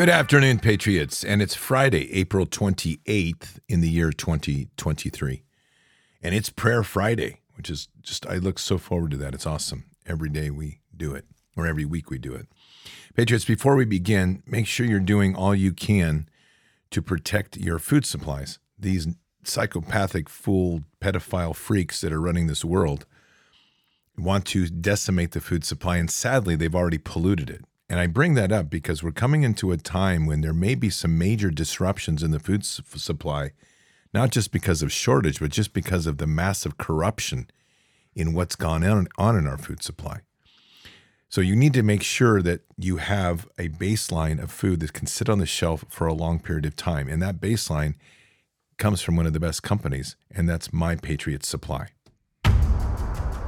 Good afternoon, Patriots. And it's Friday, April 28th in the year 2023. And it's Prayer Friday, which is just, I look so forward to that. It's awesome. Every day we do it, or every week we do it. Patriots, before we begin, make sure you're doing all you can to protect your food supplies. These psychopathic, fool, pedophile freaks that are running this world want to decimate the food supply, and sadly, they've already polluted it. And I bring that up because we're coming into a time when there may be some major disruptions in the food su- supply, not just because of shortage, but just because of the massive corruption in what's gone on, on in our food supply. So you need to make sure that you have a baseline of food that can sit on the shelf for a long period of time. And that baseline comes from one of the best companies, and that's My Patriot Supply.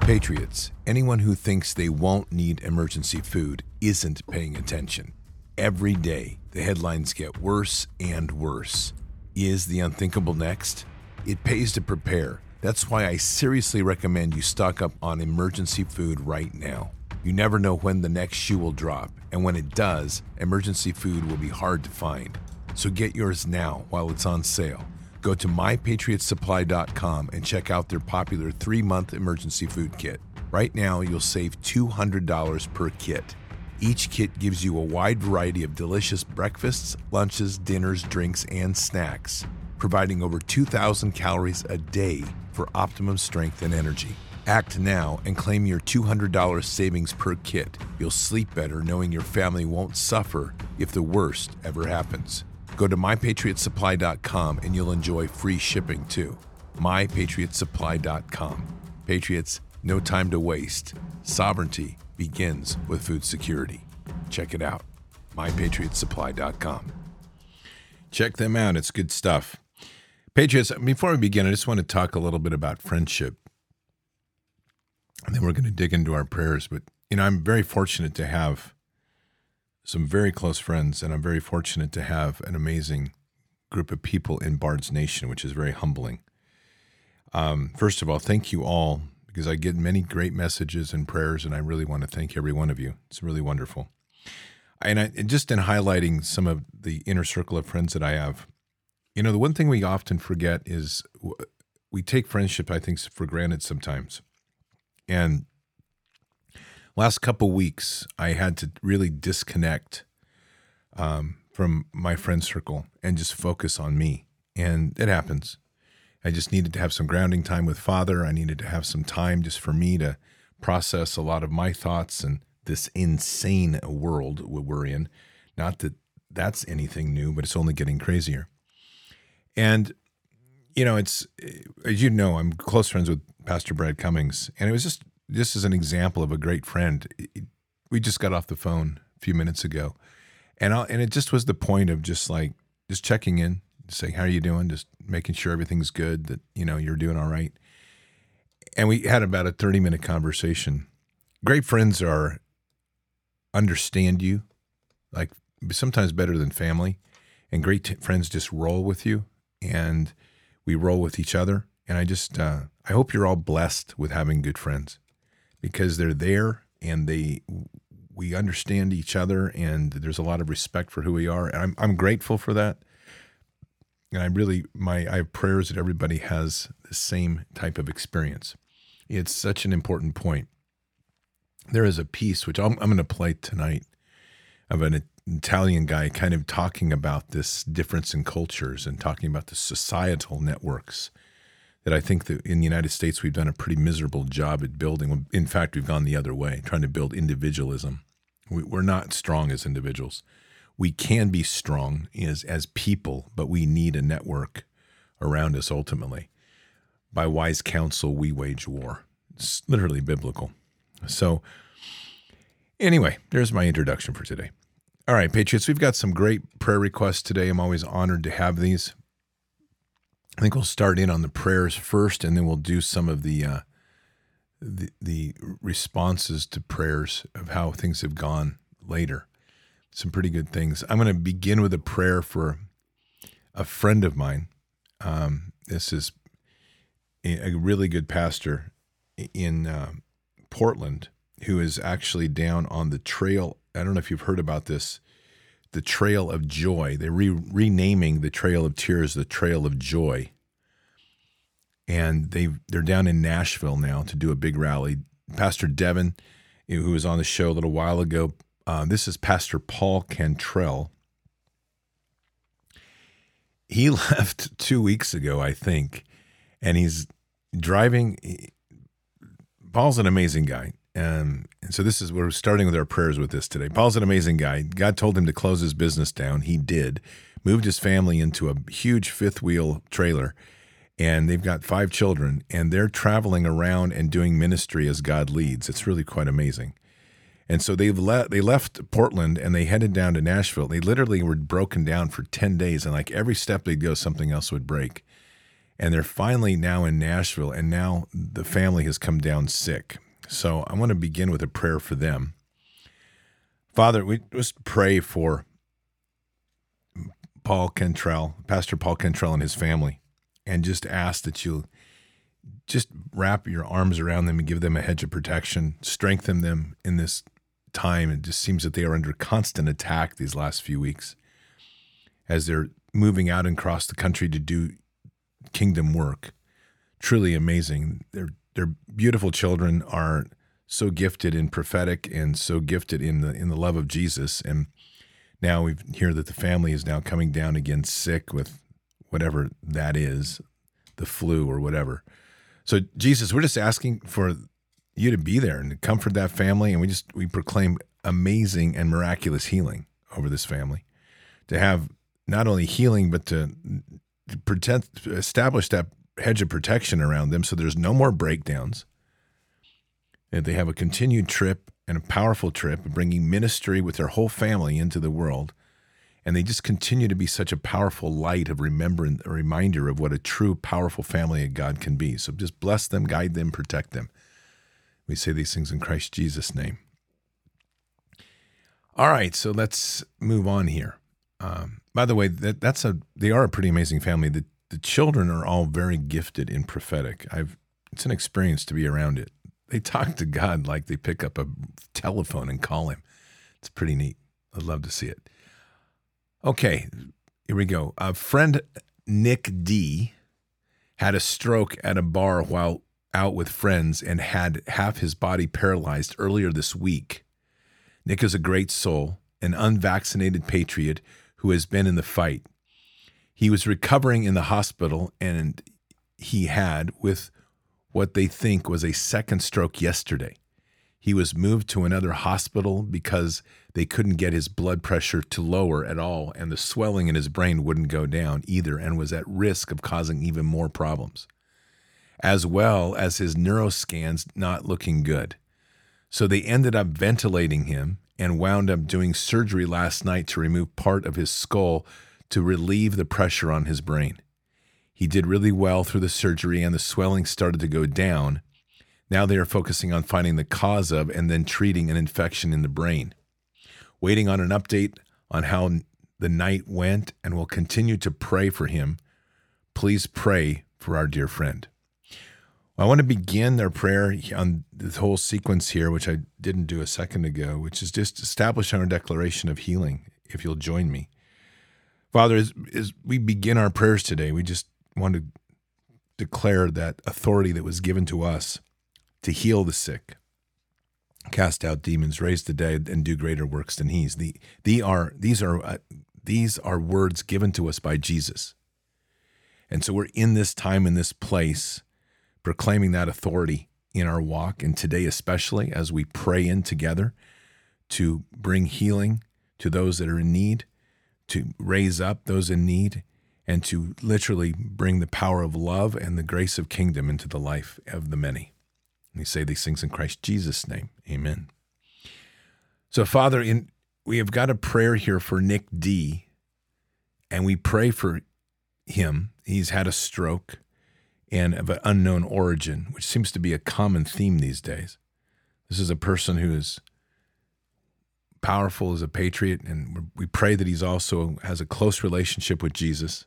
Patriots, anyone who thinks they won't need emergency food isn't paying attention. Every day, the headlines get worse and worse. Is the unthinkable next? It pays to prepare. That's why I seriously recommend you stock up on emergency food right now. You never know when the next shoe will drop, and when it does, emergency food will be hard to find. So get yours now while it's on sale. Go to mypatriotsupply.com and check out their popular three month emergency food kit. Right now, you'll save $200 per kit. Each kit gives you a wide variety of delicious breakfasts, lunches, dinners, drinks, and snacks, providing over 2,000 calories a day for optimum strength and energy. Act now and claim your $200 savings per kit. You'll sleep better knowing your family won't suffer if the worst ever happens. Go to mypatriotsupply.com and you'll enjoy free shipping too. mypatriotsupply.com. Patriots, no time to waste. Sovereignty begins with food security. Check it out. mypatriotsupply.com. Check them out. It's good stuff. Patriots, before we begin, I just want to talk a little bit about friendship. And then we're going to dig into our prayers. But, you know, I'm very fortunate to have some very close friends, and I'm very fortunate to have an amazing group of people in Bard's Nation, which is very humbling. Um, first of all, thank you all because I get many great messages and prayers, and I really want to thank every one of you. It's really wonderful. And, I, and just in highlighting some of the inner circle of friends that I have, you know, the one thing we often forget is we take friendship, I think, for granted sometimes. And last couple weeks i had to really disconnect um, from my friend circle and just focus on me and it happens i just needed to have some grounding time with father. I needed to have some time just for me to process a lot of my thoughts and this insane world we're in. Not that that's anything new but it's only getting crazier. And you know it's as you know i'm close friends with pastor brad cummings and it was just this is an example of a great friend. We just got off the phone a few minutes ago, and I'll, and it just was the point of just like just checking in, saying how are you doing, just making sure everything's good, that you know you're doing all right. And we had about a 30 minute conversation. Great friends are understand you, like sometimes better than family, and great t- friends just roll with you, and we roll with each other. And I just uh, I hope you're all blessed with having good friends because they're there and they we understand each other and there's a lot of respect for who we are. And I'm I'm grateful for that. And I really my I have prayers that everybody has the same type of experience. It's such an important point. There is a piece which I'm, I'm going to play tonight of an Italian guy kind of talking about this difference in cultures and talking about the societal networks that I think that in the United States we've done a pretty miserable job at building. In fact, we've gone the other way, trying to build individualism. We're not strong as individuals. We can be strong as as people, but we need a network around us ultimately. By wise counsel, we wage war. It's literally biblical. So, anyway, there's my introduction for today. All right, Patriots, we've got some great prayer requests today. I'm always honored to have these. I think we'll start in on the prayers first, and then we'll do some of the uh, the, the responses to prayers of how things have gone later. Some pretty good things. I'm going to begin with a prayer for a friend of mine. Um, this is a really good pastor in uh, Portland who is actually down on the trail. I don't know if you've heard about this the Trail of Joy. They're re- renaming the Trail of Tears the Trail of Joy. And they they're down in Nashville now to do a big rally. Pastor Devin, who was on the show a little while ago, uh, this is Pastor Paul Cantrell. He left two weeks ago, I think, and he's driving. Paul's an amazing guy. Um, and so this is we're starting with our prayers with this today. Paul's an amazing guy. God told him to close his business down. He did. Moved his family into a huge fifth wheel trailer, and they've got five children, and they're traveling around and doing ministry as God leads. It's really quite amazing. And so they've le- they left Portland and they headed down to Nashville. They literally were broken down for 10 days and like every step they'd go something else would break. And they're finally now in Nashville and now the family has come down sick. So I want to begin with a prayer for them. Father, we just pray for Paul Cantrell, Pastor Paul Cantrell and his family, and just ask that you just wrap your arms around them and give them a hedge of protection, strengthen them in this time. It just seems that they are under constant attack these last few weeks as they're moving out and across the country to do kingdom work. Truly amazing. Their their beautiful children are so gifted in prophetic and so gifted in the in the love of Jesus. And now we hear that the family is now coming down again sick with whatever that is, the flu or whatever. So Jesus, we're just asking for you to be there and to comfort that family, and we just we proclaim amazing and miraculous healing over this family, to have not only healing but to protect, establish that hedge of protection around them, so there's no more breakdowns. And they have a continued trip and a powerful trip, bringing ministry with their whole family into the world and they just continue to be such a powerful light of remembering a reminder of what a true powerful family of God can be. So just bless them, guide them, protect them. We say these things in Christ Jesus' name. All right, so let's move on here. Um, by the way, that, that's a they are a pretty amazing family. The the children are all very gifted in prophetic. I've it's an experience to be around it. They talk to God like they pick up a telephone and call him. It's pretty neat. I'd love to see it. Okay, here we go. A friend Nick D had a stroke at a bar while out with friends and had half his body paralyzed earlier this week. Nick is a great soul, an unvaccinated patriot who has been in the fight. He was recovering in the hospital and he had, with what they think was a second stroke yesterday. He was moved to another hospital because they couldn't get his blood pressure to lower at all, and the swelling in his brain wouldn't go down either, and was at risk of causing even more problems, as well as his neuroscans not looking good. So they ended up ventilating him and wound up doing surgery last night to remove part of his skull to relieve the pressure on his brain. He did really well through the surgery, and the swelling started to go down now they are focusing on finding the cause of and then treating an infection in the brain. Waiting on an update on how the night went and will continue to pray for him. Please pray for our dear friend. I want to begin our prayer on this whole sequence here, which I didn't do a second ago, which is just establishing our declaration of healing, if you'll join me. Father, as, as we begin our prayers today, we just want to declare that authority that was given to us to heal the sick, cast out demons, raise the dead, and do greater works than He's. The, the are, these, are, uh, these are words given to us by Jesus. And so we're in this time, in this place, proclaiming that authority in our walk. And today, especially as we pray in together to bring healing to those that are in need, to raise up those in need, and to literally bring the power of love and the grace of kingdom into the life of the many. We say these things in Christ Jesus' name. Amen. So, Father, in we have got a prayer here for Nick D, and we pray for him. He's had a stroke and of an unknown origin, which seems to be a common theme these days. This is a person who is powerful as a patriot, and we pray that he's also has a close relationship with Jesus.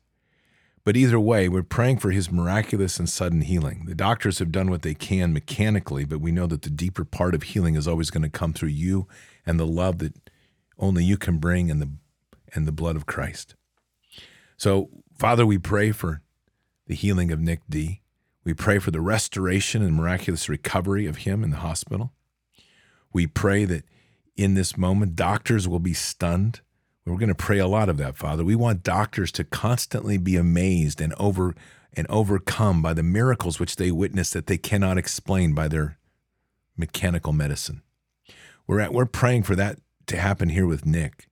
But either way, we're praying for his miraculous and sudden healing. The doctors have done what they can mechanically, but we know that the deeper part of healing is always going to come through you and the love that only you can bring and the and the blood of Christ. So, Father, we pray for the healing of Nick D. We pray for the restoration and miraculous recovery of him in the hospital. We pray that in this moment, doctors will be stunned. We're going to pray a lot of that, Father. We want doctors to constantly be amazed and over and overcome by the miracles which they witness that they cannot explain by their mechanical medicine. We're at, we're praying for that to happen here with Nick,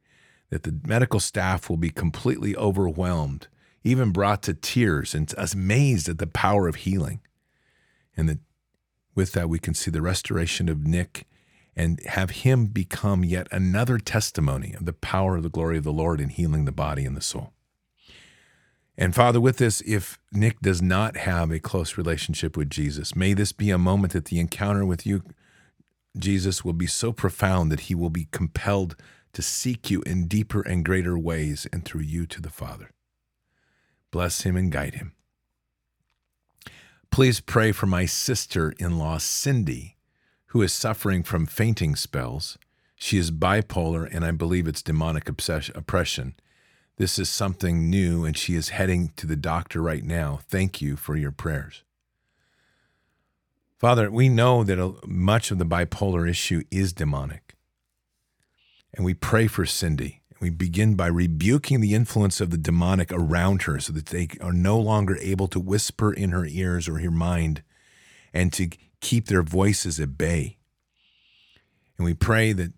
that the medical staff will be completely overwhelmed, even brought to tears and amazed at the power of healing. And that with that we can see the restoration of Nick and have him become yet another testimony of the power of the glory of the Lord in healing the body and the soul. And Father, with this, if Nick does not have a close relationship with Jesus, may this be a moment that the encounter with you, Jesus, will be so profound that he will be compelled to seek you in deeper and greater ways and through you to the Father. Bless him and guide him. Please pray for my sister in law, Cindy, who is suffering from fainting spells. She is bipolar, and I believe it's demonic oppression. This is something new, and she is heading to the doctor right now. Thank you for your prayers. Father, we know that much of the bipolar issue is demonic. And we pray for Cindy. We begin by rebuking the influence of the demonic around her so that they are no longer able to whisper in her ears or her mind and to keep their voices at bay. And we pray that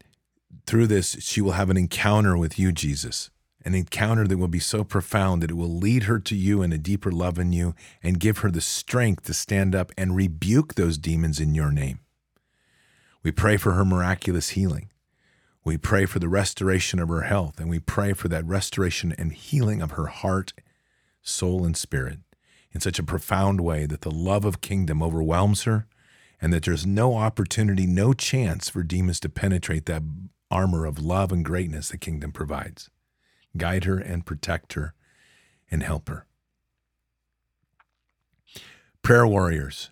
through this, she will have an encounter with you, Jesus an encounter that will be so profound that it will lead her to you and a deeper love in you and give her the strength to stand up and rebuke those demons in your name. We pray for her miraculous healing. We pray for the restoration of her health, and we pray for that restoration and healing of her heart, soul, and spirit in such a profound way that the love of kingdom overwhelms her and that there's no opportunity, no chance for demons to penetrate that armor of love and greatness the kingdom provides guide her and protect her and help her. Prayer warriors,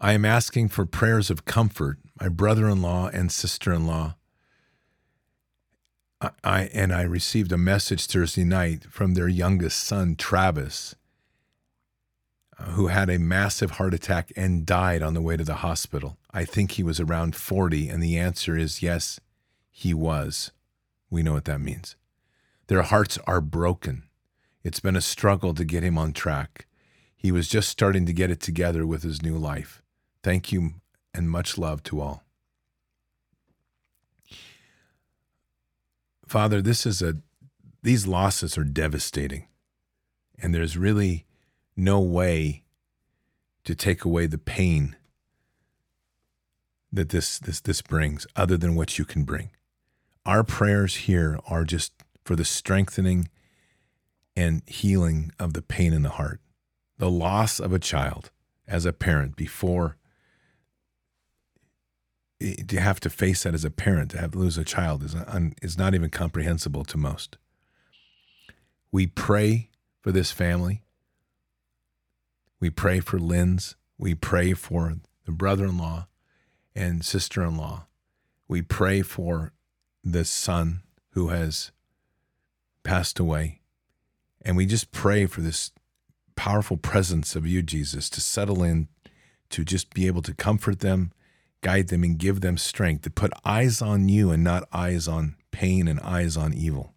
I am asking for prayers of comfort. My brother in law and sister in law. I, I, and I received a message Thursday night from their youngest son, Travis, uh, who had a massive heart attack and died on the way to the hospital. I think he was around 40, and the answer is yes, he was. We know what that means. Their hearts are broken. It's been a struggle to get him on track. He was just starting to get it together with his new life. Thank you and much love to all. Father, this is a these losses are devastating. And there's really no way to take away the pain that this this this brings other than what you can bring. Our prayers here are just for the strengthening and healing of the pain in the heart. The loss of a child as a parent before to have to face that as a parent, to have to lose a child is, un, is not even comprehensible to most. We pray for this family. We pray for Lynn's. We pray for the brother in law and sister in law. We pray for the son who has passed away. And we just pray for this powerful presence of you, Jesus, to settle in, to just be able to comfort them, guide them, and give them strength, to put eyes on you and not eyes on pain and eyes on evil.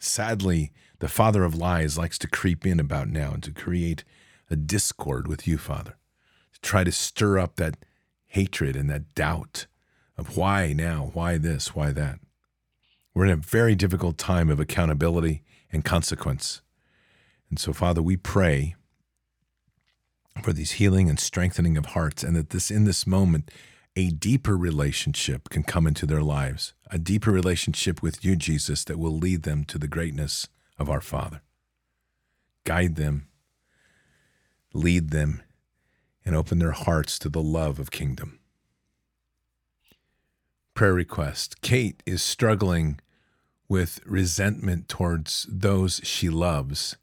Sadly, the father of lies likes to creep in about now and to create a discord with you, Father, to try to stir up that hatred and that doubt of why now, why this, why that. We're in a very difficult time of accountability and consequence. And so, Father, we pray for these healing and strengthening of hearts, and that this in this moment, a deeper relationship can come into their lives, a deeper relationship with you, Jesus, that will lead them to the greatness of our Father. Guide them, lead them, and open their hearts to the love of kingdom. Prayer request Kate is struggling with resentment towards those she loves,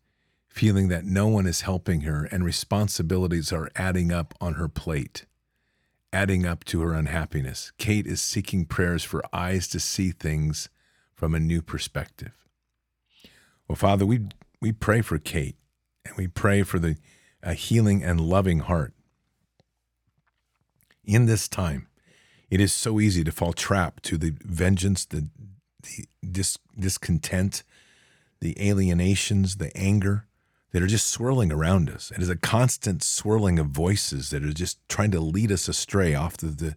feeling that no one is helping her and responsibilities are adding up on her plate, adding up to her unhappiness. Kate is seeking prayers for eyes to see things from a new perspective. Well, Father, we, we pray for Kate and we pray for the a healing and loving heart. In this time, it is so easy to fall trap to the vengeance, the, the dis, discontent, the alienations, the anger that are just swirling around us. It is a constant swirling of voices that are just trying to lead us astray off the,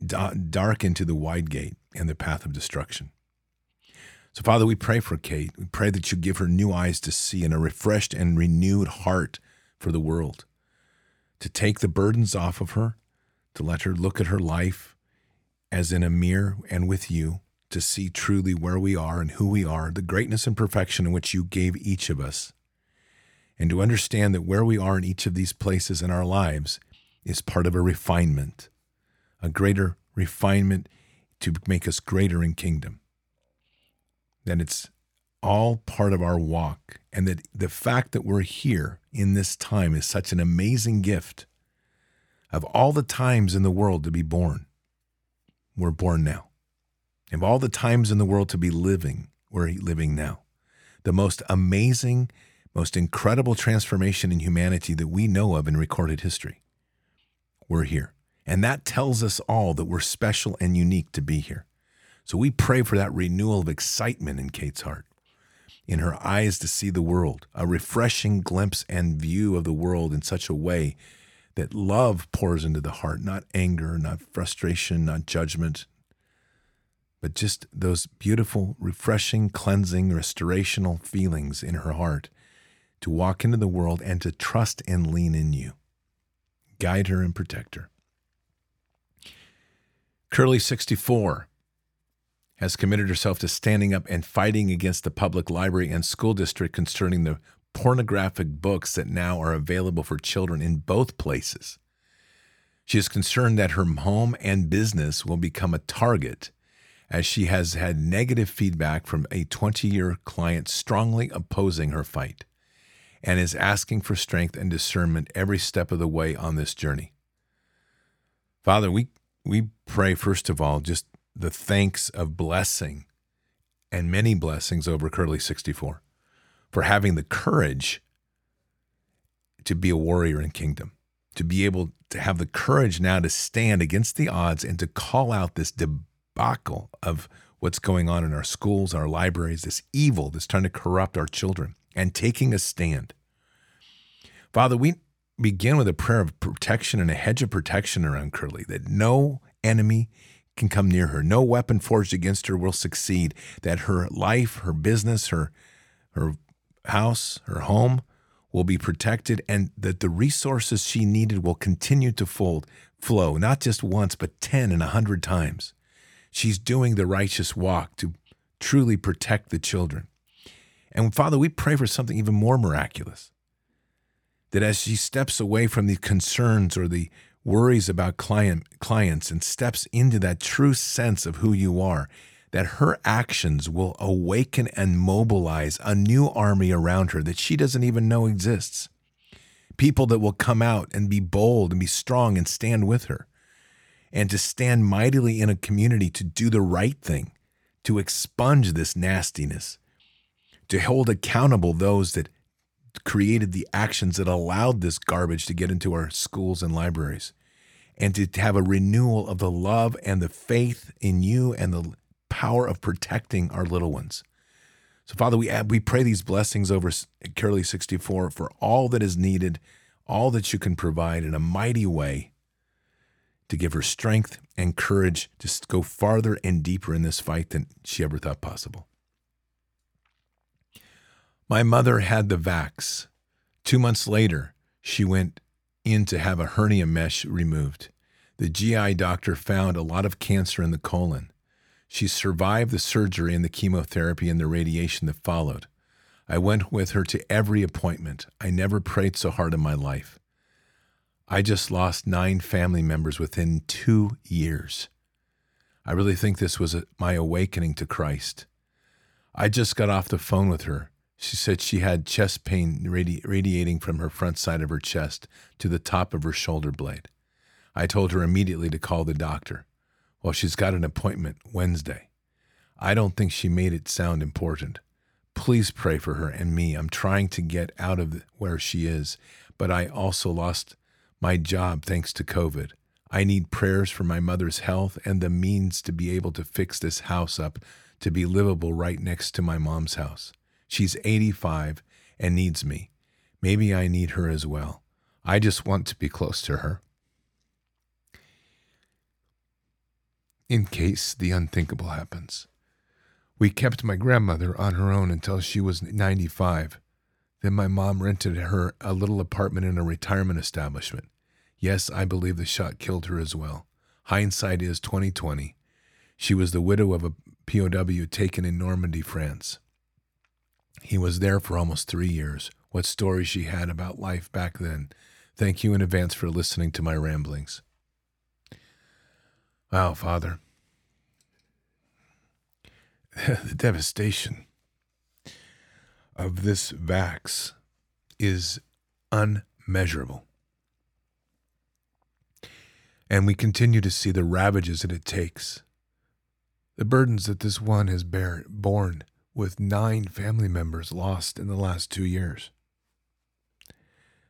the dark into the wide gate and the path of destruction. So, Father, we pray for Kate. We pray that you give her new eyes to see and a refreshed and renewed heart for the world, to take the burdens off of her, to let her look at her life as in a mirror and with you, to see truly where we are and who we are, the greatness and perfection in which you gave each of us, and to understand that where we are in each of these places in our lives is part of a refinement, a greater refinement to make us greater in kingdom that it's all part of our walk, and that the fact that we're here in this time is such an amazing gift. Of all the times in the world to be born, we're born now. Of all the times in the world to be living, we're living now. The most amazing, most incredible transformation in humanity that we know of in recorded history. We're here. And that tells us all that we're special and unique to be here. So we pray for that renewal of excitement in Kate's heart, in her eyes to see the world, a refreshing glimpse and view of the world in such a way that love pours into the heart, not anger, not frustration, not judgment, but just those beautiful, refreshing, cleansing, restorational feelings in her heart to walk into the world and to trust and lean in you. Guide her and protect her. Curly 64 has committed herself to standing up and fighting against the public library and school district concerning the pornographic books that now are available for children in both places. She is concerned that her home and business will become a target as she has had negative feedback from a 20 year client strongly opposing her fight and is asking for strength and discernment every step of the way on this journey. Father, we, we pray, first of all, just the thanks of blessing and many blessings over Curly 64 for having the courage to be a warrior in kingdom, to be able to have the courage now to stand against the odds and to call out this debacle of what's going on in our schools, our libraries, this evil that's trying to corrupt our children, and taking a stand. Father, we begin with a prayer of protection and a hedge of protection around Curly, that no enemy can come near her. No weapon forged against her will succeed. That her life, her business, her her house, her home will be protected and that the resources she needed will continue to fold, flow, not just once, but 10 and a 100 times. She's doing the righteous walk to truly protect the children. And Father, we pray for something even more miraculous. That as she steps away from the concerns or the worries about client clients and steps into that true sense of who you are that her actions will awaken and mobilize a new army around her that she doesn't even know exists people that will come out and be bold and be strong and stand with her and to stand mightily in a community to do the right thing to expunge this nastiness to hold accountable those that created the actions that allowed this garbage to get into our schools and libraries and to have a renewal of the love and the faith in you and the power of protecting our little ones. So, Father, we, we pray these blessings over Curly 64 for all that is needed, all that you can provide in a mighty way to give her strength and courage to go farther and deeper in this fight than she ever thought possible. My mother had the vax. Two months later, she went in to have a hernia mesh removed. The GI doctor found a lot of cancer in the colon. She survived the surgery and the chemotherapy and the radiation that followed. I went with her to every appointment. I never prayed so hard in my life. I just lost nine family members within two years. I really think this was my awakening to Christ. I just got off the phone with her. She said she had chest pain radi- radiating from her front side of her chest to the top of her shoulder blade. I told her immediately to call the doctor. Well, she's got an appointment Wednesday. I don't think she made it sound important, Please pray for her and me. I'm trying to get out of where she is, but I also lost my job thanks to COVID. I need prayers for my mother's health and the means to be able to fix this house up to be livable right next to my mom's house. She's 85 and needs me. Maybe I need her as well. I just want to be close to her. In case the unthinkable happens. We kept my grandmother on her own until she was 95. Then my mom rented her a little apartment in a retirement establishment. Yes, I believe the shot killed her as well. Hindsight is 2020. She was the widow of a POW taken in Normandy, France. He was there for almost three years. What stories she had about life back then. Thank you in advance for listening to my ramblings. Wow, Father. the devastation of this vax is unmeasurable. And we continue to see the ravages that it takes, the burdens that this one has bear, borne with nine family members lost in the last two years.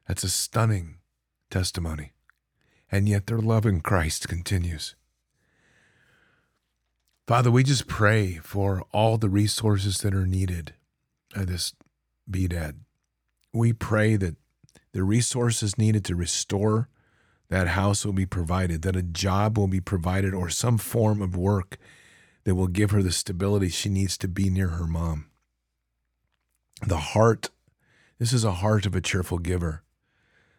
That's a stunning testimony. And yet their love in Christ continues. Father, we just pray for all the resources that are needed at this BDAD. We pray that the resources needed to restore that house will be provided, that a job will be provided, or some form of work that will give her the stability she needs to be near her mom. The heart, this is a heart of a cheerful giver.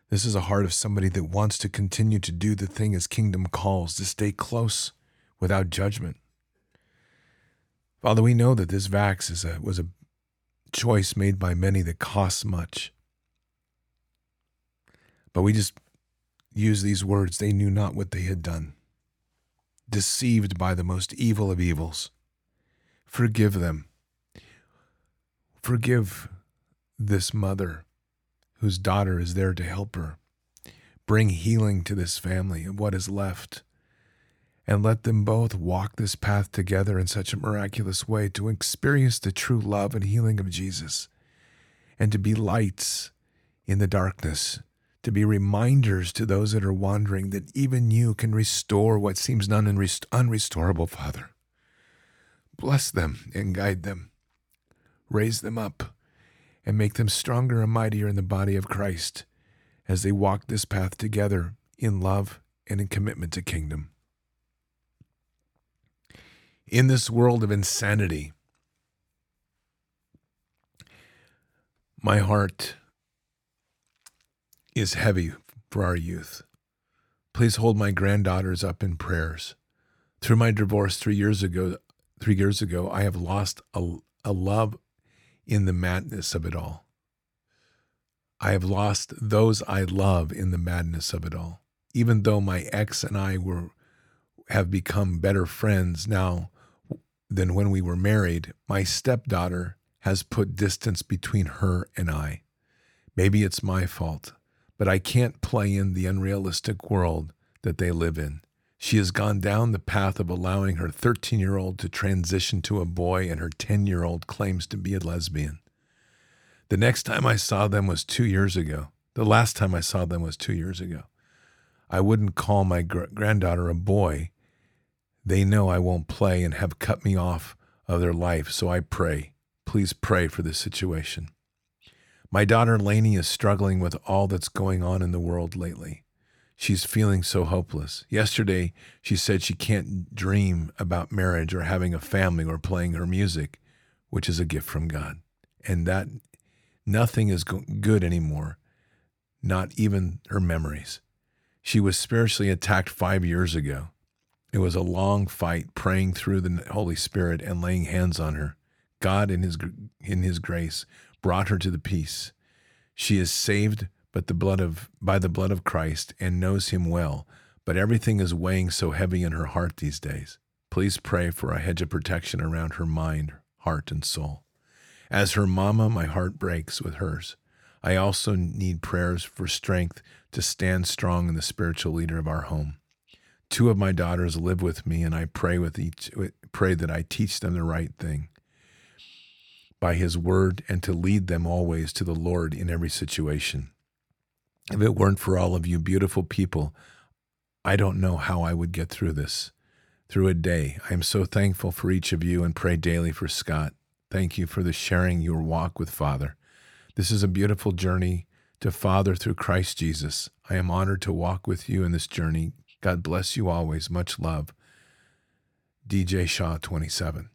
This is a heart of somebody that wants to continue to do the thing his kingdom calls, to stay close without judgment. Father, we know that this vax is a, was a choice made by many that costs much. But we just use these words they knew not what they had done, deceived by the most evil of evils. Forgive them. Forgive this mother whose daughter is there to help her. Bring healing to this family and what is left and let them both walk this path together in such a miraculous way to experience the true love and healing of Jesus, and to be lights in the darkness, to be reminders to those that are wandering that even you can restore what seems unrestorable, Father. Bless them and guide them, raise them up, and make them stronger and mightier in the body of Christ as they walk this path together in love and in commitment to kingdom in this world of insanity, my heart is heavy for our youth. Please hold my granddaughters up in prayers. Through my divorce three years ago, three years ago, I have lost a, a love in the madness of it all. I have lost those I love in the madness of it all. Even though my ex and I were have become better friends now, than when we were married, my stepdaughter has put distance between her and I. Maybe it's my fault, but I can't play in the unrealistic world that they live in. She has gone down the path of allowing her 13 year old to transition to a boy, and her 10 year old claims to be a lesbian. The next time I saw them was two years ago. The last time I saw them was two years ago. I wouldn't call my gr- granddaughter a boy they know I won't play and have cut me off of their life, so I pray. Please pray for this situation. My daughter Lainey is struggling with all that's going on in the world lately. She's feeling so hopeless. Yesterday, she said she can't dream about marriage or having a family or playing her music, which is a gift from God. And that nothing is good anymore, not even her memories. She was spiritually attacked five years ago. It was a long fight praying through the Holy Spirit and laying hands on her. God, in his, in his grace, brought her to the peace. She is saved but the blood of, by the blood of Christ and knows him well, but everything is weighing so heavy in her heart these days. Please pray for a hedge of protection around her mind, heart, and soul. As her mama, my heart breaks with hers. I also need prayers for strength to stand strong in the spiritual leader of our home. Two of my daughters live with me, and I pray with each pray that I teach them the right thing. By his word and to lead them always to the Lord in every situation. If it weren't for all of you beautiful people, I don't know how I would get through this, through a day. I am so thankful for each of you and pray daily for Scott. Thank you for the sharing your walk with Father. This is a beautiful journey to Father through Christ Jesus. I am honored to walk with you in this journey. God bless you always. Much love. DJ Shaw 27.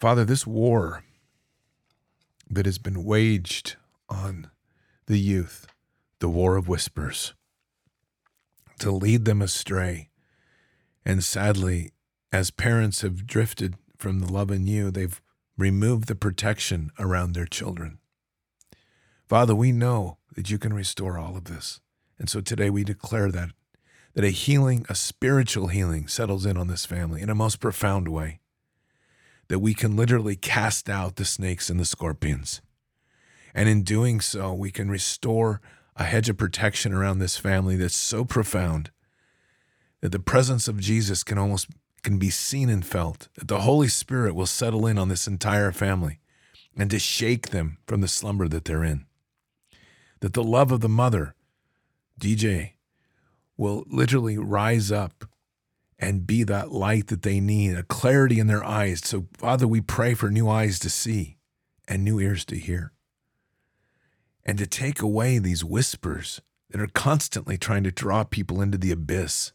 Father, this war that has been waged on the youth, the war of whispers, to lead them astray. And sadly, as parents have drifted from the love in you, they've removed the protection around their children. Father, we know that you can restore all of this. And so today we declare that that a healing, a spiritual healing settles in on this family in a most profound way. That we can literally cast out the snakes and the scorpions. And in doing so, we can restore a hedge of protection around this family that's so profound that the presence of Jesus can almost can be seen and felt. That the Holy Spirit will settle in on this entire family and to shake them from the slumber that they're in. That the love of the mother, DJ, will literally rise up and be that light that they need, a clarity in their eyes. So, Father, we pray for new eyes to see and new ears to hear and to take away these whispers that are constantly trying to draw people into the abyss.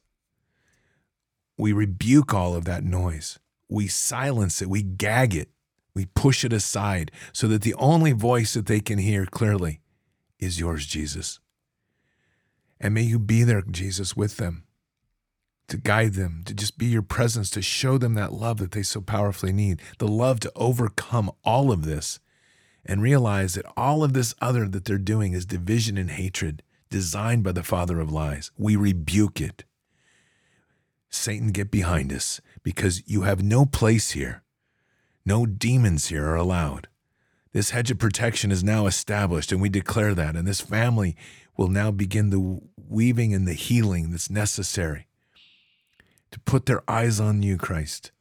We rebuke all of that noise. We silence it. We gag it. We push it aside so that the only voice that they can hear clearly is yours, Jesus. And may you be there, Jesus, with them to guide them, to just be your presence, to show them that love that they so powerfully need, the love to overcome all of this and realize that all of this other that they're doing is division and hatred designed by the father of lies. We rebuke it. Satan, get behind us because you have no place here. No demons here are allowed. This hedge of protection is now established, and we declare that. And this family will now begin the weaving and the healing that's necessary to put their eyes on you, Christ.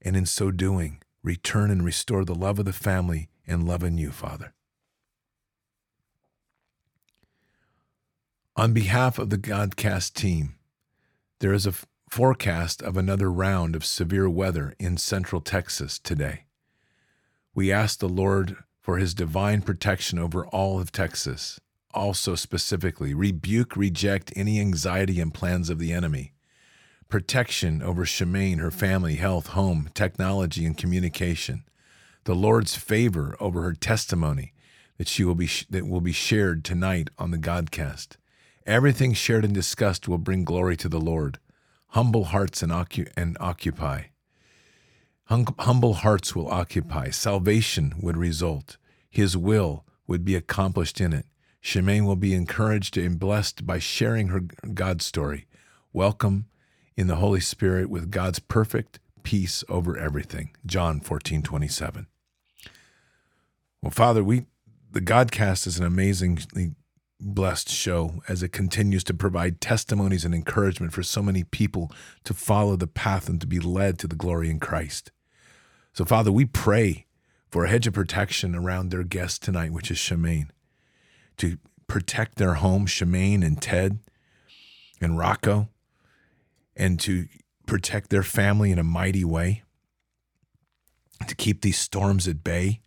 And in so doing, return and restore the love of the family and love in you, Father. On behalf of the Godcast team, there is a forecast of another round of severe weather in central Texas today. We ask the Lord for his divine protection over all of Texas. Also, specifically, rebuke, reject any anxiety and plans of the enemy. Protection over Shemaine, her family, health, home, technology, and communication the Lord's favor over her testimony that she will be that will be shared tonight on the Godcast. Everything shared and discussed will bring glory to the Lord. Humble hearts and, occu- and occupy. Hum- humble hearts will occupy. Salvation would result. His will would be accomplished in it. Shemaine will be encouraged and blessed by sharing her God story. Welcome in the Holy Spirit with God's perfect peace over everything. John 14, 27. Well, Father, we the Godcast is an amazingly blessed show as it continues to provide testimonies and encouragement for so many people to follow the path and to be led to the glory in Christ. So, Father, we pray for a hedge of protection around their guest tonight, which is Shemaine, to protect their home, Shemaine and Ted and Rocco, and to protect their family in a mighty way, to keep these storms at bay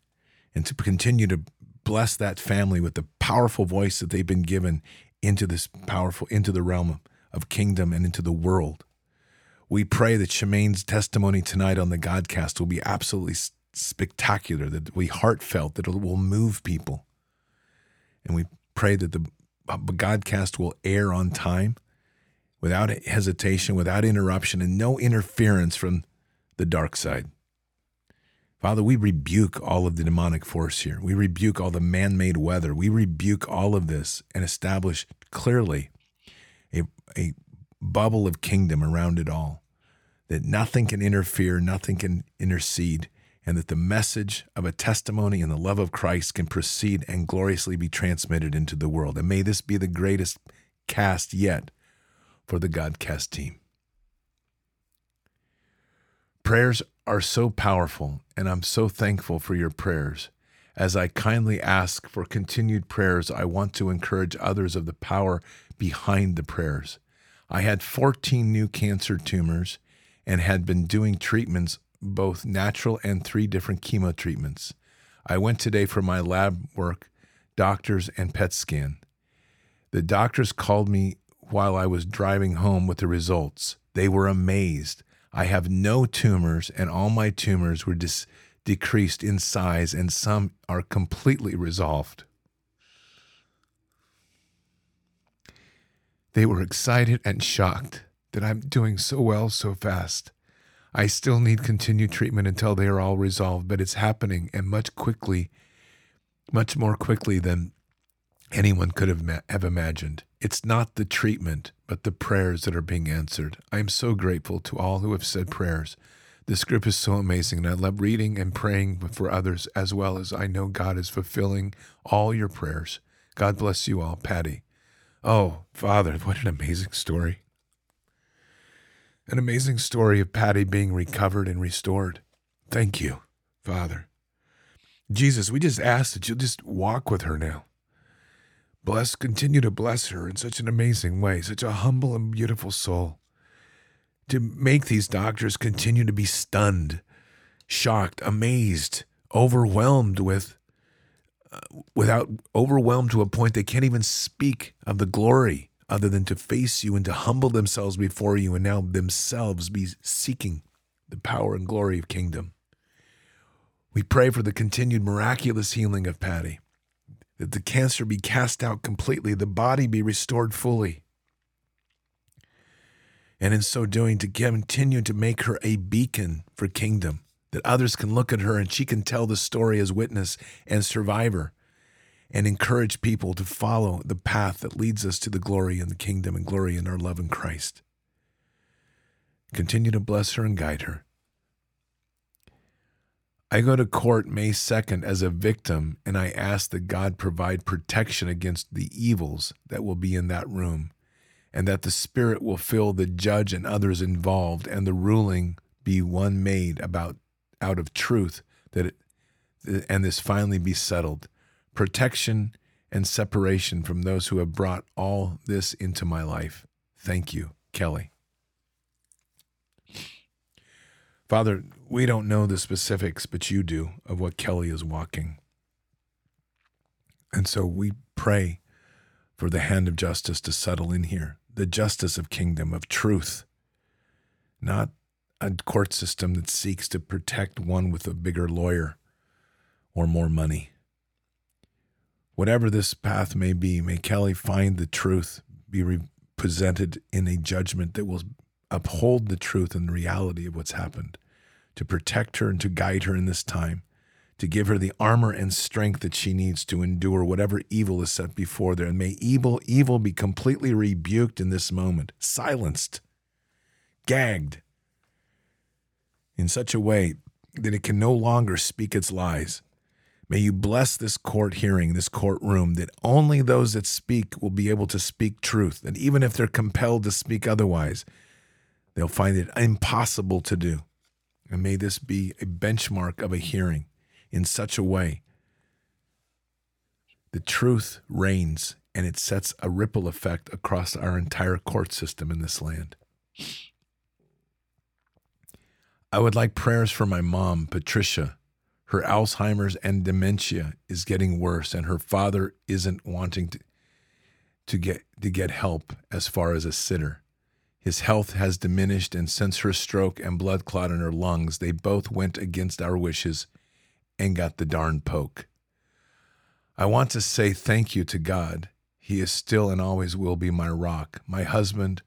and to continue to bless that family with the powerful voice that they've been given into this powerful into the realm of kingdom and into the world. We pray that Shemaine's testimony tonight on the Godcast will be absolutely spectacular, that be heartfelt, that it will move people. And we pray that the uh, Godcast will air on time, without hesitation, without interruption, and no interference from the dark side. Father, we rebuke all of the demonic force here. We rebuke all the man made weather. We rebuke all of this and establish clearly a, a bubble of kingdom around it all, that nothing can interfere, nothing can intercede, and that the message of a testimony and the love of Christ can proceed and gloriously be transmitted into the world. And may this be the greatest cast yet for the Godcast team. Prayers are so powerful, and I'm so thankful for your prayers. As I kindly ask for continued prayers, I want to encourage others of the power behind the prayers. I had 14 new cancer tumors and had been doing treatments, both natural and three different chemo treatments. I went today for my lab work, doctors, and PET scan. The doctors called me while I was driving home with the results. They were amazed. I have no tumors, and all my tumors were dis- decreased in size, and some are completely resolved. They were excited and shocked that I'm doing so well so fast. I still need continued treatment until they are all resolved, but it's happening and much quickly, much more quickly than anyone could have, ma- have imagined. It's not the treatment, but the prayers that are being answered. I am so grateful to all who have said prayers. This group is so amazing, and I love reading and praying for others as well as I know God is fulfilling all your prayers. God bless you all, Patty. Oh, Father, what an amazing story. An amazing story of Patty being recovered and restored. Thank you, Father. Jesus, we just ask that you'll just walk with her now. Bless, continue to bless her in such an amazing way, such a humble and beautiful soul. To make these doctors continue to be stunned, shocked, amazed, overwhelmed with uh, without overwhelmed to a point they can't even speak of the glory other than to face you and to humble themselves before you and now themselves be seeking the power and glory of kingdom. We pray for the continued miraculous healing of Patty, that the cancer be cast out completely, the body be restored fully. And in so doing, to continue to make her a beacon for kingdom that others can look at her and she can tell the story as witness and survivor and encourage people to follow the path that leads us to the glory in the kingdom and glory in our love in Christ. Continue to bless her and guide her. I go to court May 2nd as a victim, and I ask that God provide protection against the evils that will be in that room, and that the Spirit will fill the judge and others involved, and the ruling be one made about out of truth that it, and this finally be settled. Protection and separation from those who have brought all this into my life. Thank you, Kelly. Father, we don't know the specifics, but you do of what Kelly is walking. And so we pray for the hand of justice to settle in here, the justice of kingdom, of truth, not a court system that seeks to protect one with a bigger lawyer or more money. Whatever this path may be, may Kelly find the truth, be re- presented in a judgment that will uphold the truth and the reality of what's happened, to protect her and to guide her in this time, to give her the armor and strength that she needs to endure whatever evil is set before her. And may evil, evil be completely rebuked in this moment, silenced, gagged, in such a way that it can no longer speak its lies. May you bless this court hearing, this courtroom, that only those that speak will be able to speak truth. And even if they're compelled to speak otherwise, they'll find it impossible to do. And may this be a benchmark of a hearing in such a way the truth reigns and it sets a ripple effect across our entire court system in this land. I would like prayers for my mom, Patricia. Her Alzheimer's and dementia is getting worse, and her father isn't wanting to, to get to get help as far as a sitter. His health has diminished, and since her stroke and blood clot in her lungs, they both went against our wishes and got the darn poke. I want to say thank you to God. He is still and always will be my rock. My husband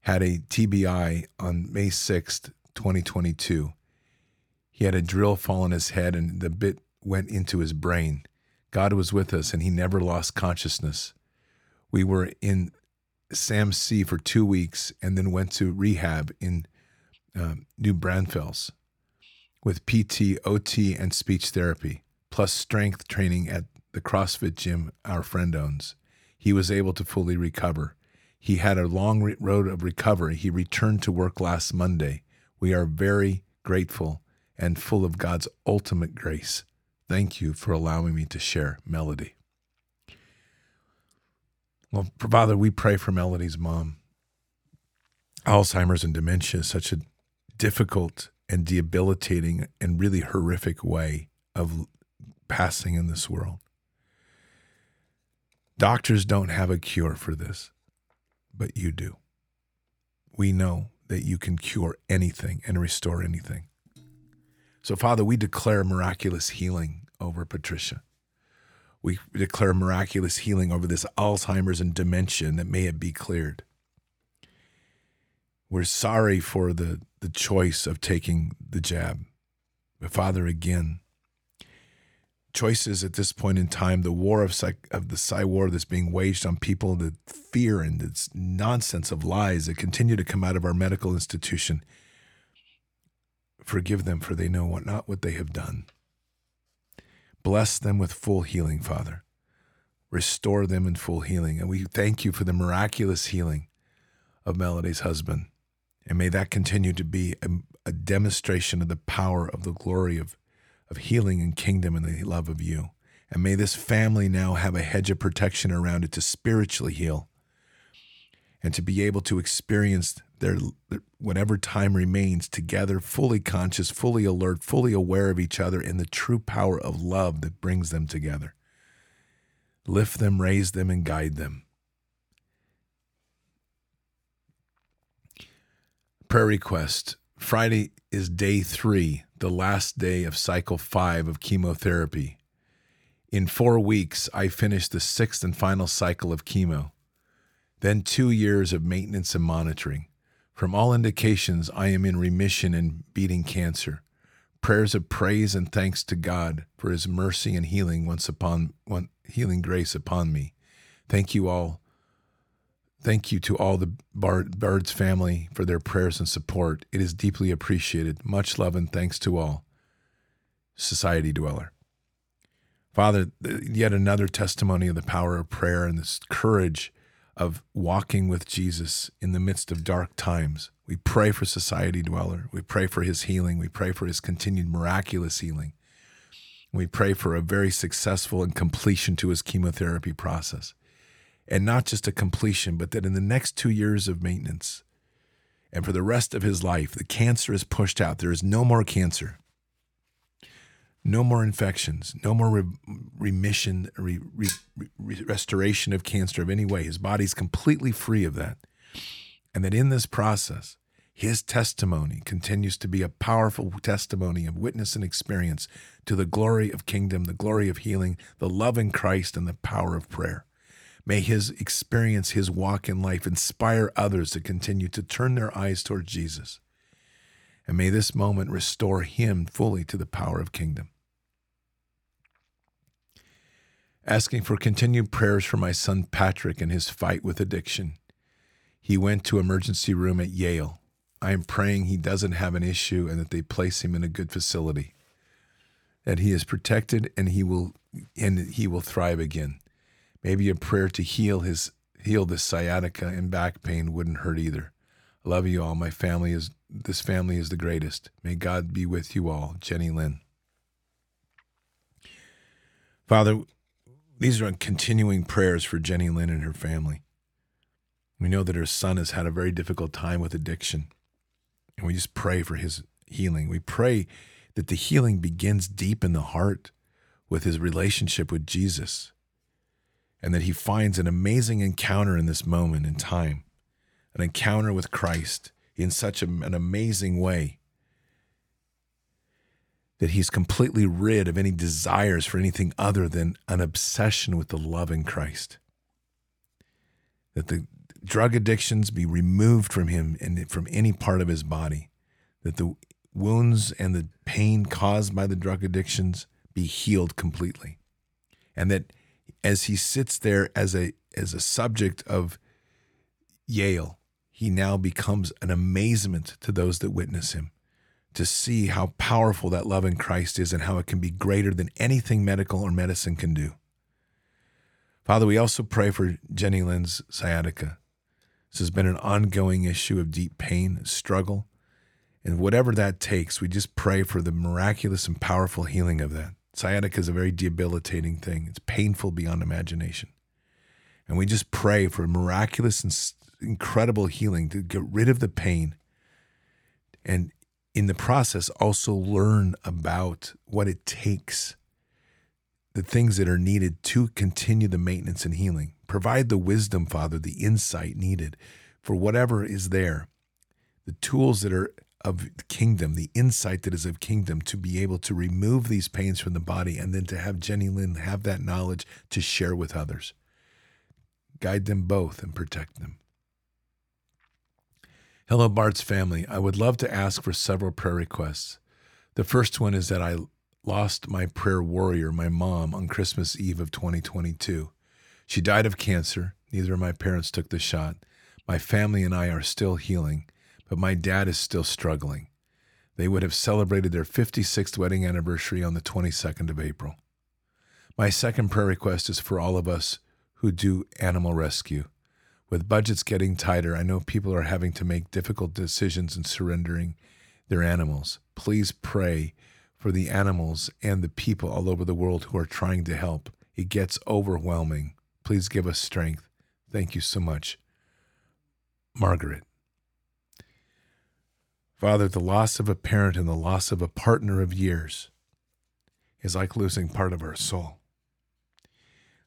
had a TBI on May 6th, 2022. He had a drill fall on his head and the bit went into his brain. God was with us and he never lost consciousness. We were in SAMC for two weeks and then went to rehab in um, New Braunfels with PT, OT, and speech therapy, plus strength training at the CrossFit gym our friend owns. He was able to fully recover. He had a long road of recovery. He returned to work last Monday. We are very grateful, and full of God's ultimate grace. Thank you for allowing me to share Melody. Well, Father, we pray for Melody's mom. Alzheimer's and dementia is such a difficult and debilitating and really horrific way of passing in this world. Doctors don't have a cure for this, but you do. We know that you can cure anything and restore anything. So, Father, we declare miraculous healing over Patricia. We declare miraculous healing over this Alzheimer's and dementia that may it be cleared. We're sorry for the, the choice of taking the jab. But Father, again, choices at this point in time, the war of, psych, of the psy war that's being waged on people, the fear and this nonsense of lies that continue to come out of our medical institution. Forgive them, for they know what, not what they have done. Bless them with full healing, Father. Restore them in full healing. And we thank you for the miraculous healing of Melody's husband. And may that continue to be a, a demonstration of the power of the glory of of healing and kingdom and the love of you. And may this family now have a hedge of protection around it to spiritually heal and to be able to experience their whatever time remains together, fully conscious, fully alert, fully aware of each other in the true power of love that brings them together. Lift them, raise them, and guide them. Prayer request Friday is day three the last day of cycle five of chemotherapy. In four weeks, I finished the sixth and final cycle of chemo. Then two years of maintenance and monitoring. From all indications, I am in remission and beating cancer. Prayers of praise and thanks to God for His mercy and healing once upon one, healing grace upon me. Thank you all Thank you to all the Bard's family for their prayers and support. It is deeply appreciated. Much love and thanks to all. Society Dweller. Father, yet another testimony of the power of prayer and this courage of walking with Jesus in the midst of dark times. We pray for Society Dweller. We pray for his healing. We pray for his continued miraculous healing. We pray for a very successful and completion to his chemotherapy process and not just a completion, but that in the next two years of maintenance and for the rest of his life, the cancer is pushed out. There is no more cancer, no more infections, no more re- remission, re- re- restoration of cancer of any way. His body's completely free of that. And that in this process, his testimony continues to be a powerful testimony of witness and experience to the glory of kingdom, the glory of healing, the love in Christ, and the power of prayer. May his experience, his walk in life inspire others to continue to turn their eyes toward Jesus. And may this moment restore him fully to the power of kingdom. Asking for continued prayers for my son Patrick and his fight with addiction. He went to emergency room at Yale. I am praying he doesn't have an issue and that they place him in a good facility. That he is protected and he will and he will thrive again. Maybe a prayer to heal his heal this sciatica and back pain wouldn't hurt either. I love you all. My family is this family is the greatest. May God be with you all. Jenny Lynn. Father, these are continuing prayers for Jenny Lynn and her family. We know that her son has had a very difficult time with addiction. And we just pray for his healing. We pray that the healing begins deep in the heart with his relationship with Jesus and that he finds an amazing encounter in this moment in time, an encounter with Christ in such an amazing way that he's completely rid of any desires for anything other than an obsession with the love in Christ. That the drug addictions be removed from him and from any part of his body. That the wounds and the pain caused by the drug addictions be healed completely. And that as he sits there as a as a subject of Yale, he now becomes an amazement to those that witness him to see how powerful that love in Christ is and how it can be greater than anything medical or medicine can do. Father, we also pray for Jenny Lynn's sciatica. This has been an ongoing issue of deep pain, struggle, And whatever that takes, we just pray for the miraculous and powerful healing of that. Sciatica is a very debilitating thing, it's painful beyond imagination. And we just pray for miraculous and incredible healing to get rid of the pain and in the process also learn about what it takes the things that are needed to continue the maintenance and healing provide the wisdom father the insight needed for whatever is there the tools that are of kingdom, the insight that is of kingdom, to be able to remove these pains from the body and then to have Jenny Lynn have that knowledge to share with others. Guide them both and protect them. Hello, Bard's family. I would love to ask for several prayer requests. The first one is that I lost my prayer warrior, my mom, on Christmas Eve of 2022. She died of cancer. Neither of my parents took the shot. My family and I are still healing but my dad is still struggling. They would have celebrated their 56th wedding anniversary on the 22nd of April. My second prayer request is for all of us who do animal rescue. With budgets getting tighter, I know people are having to make difficult decisions in surrendering their animals. Please pray for the animals and the people all over the world who are trying to help. It gets overwhelming. Please give us strength. Thank you so much. Margaret. Father, the loss of a parent and the loss of a partner of years is like losing part of our soul.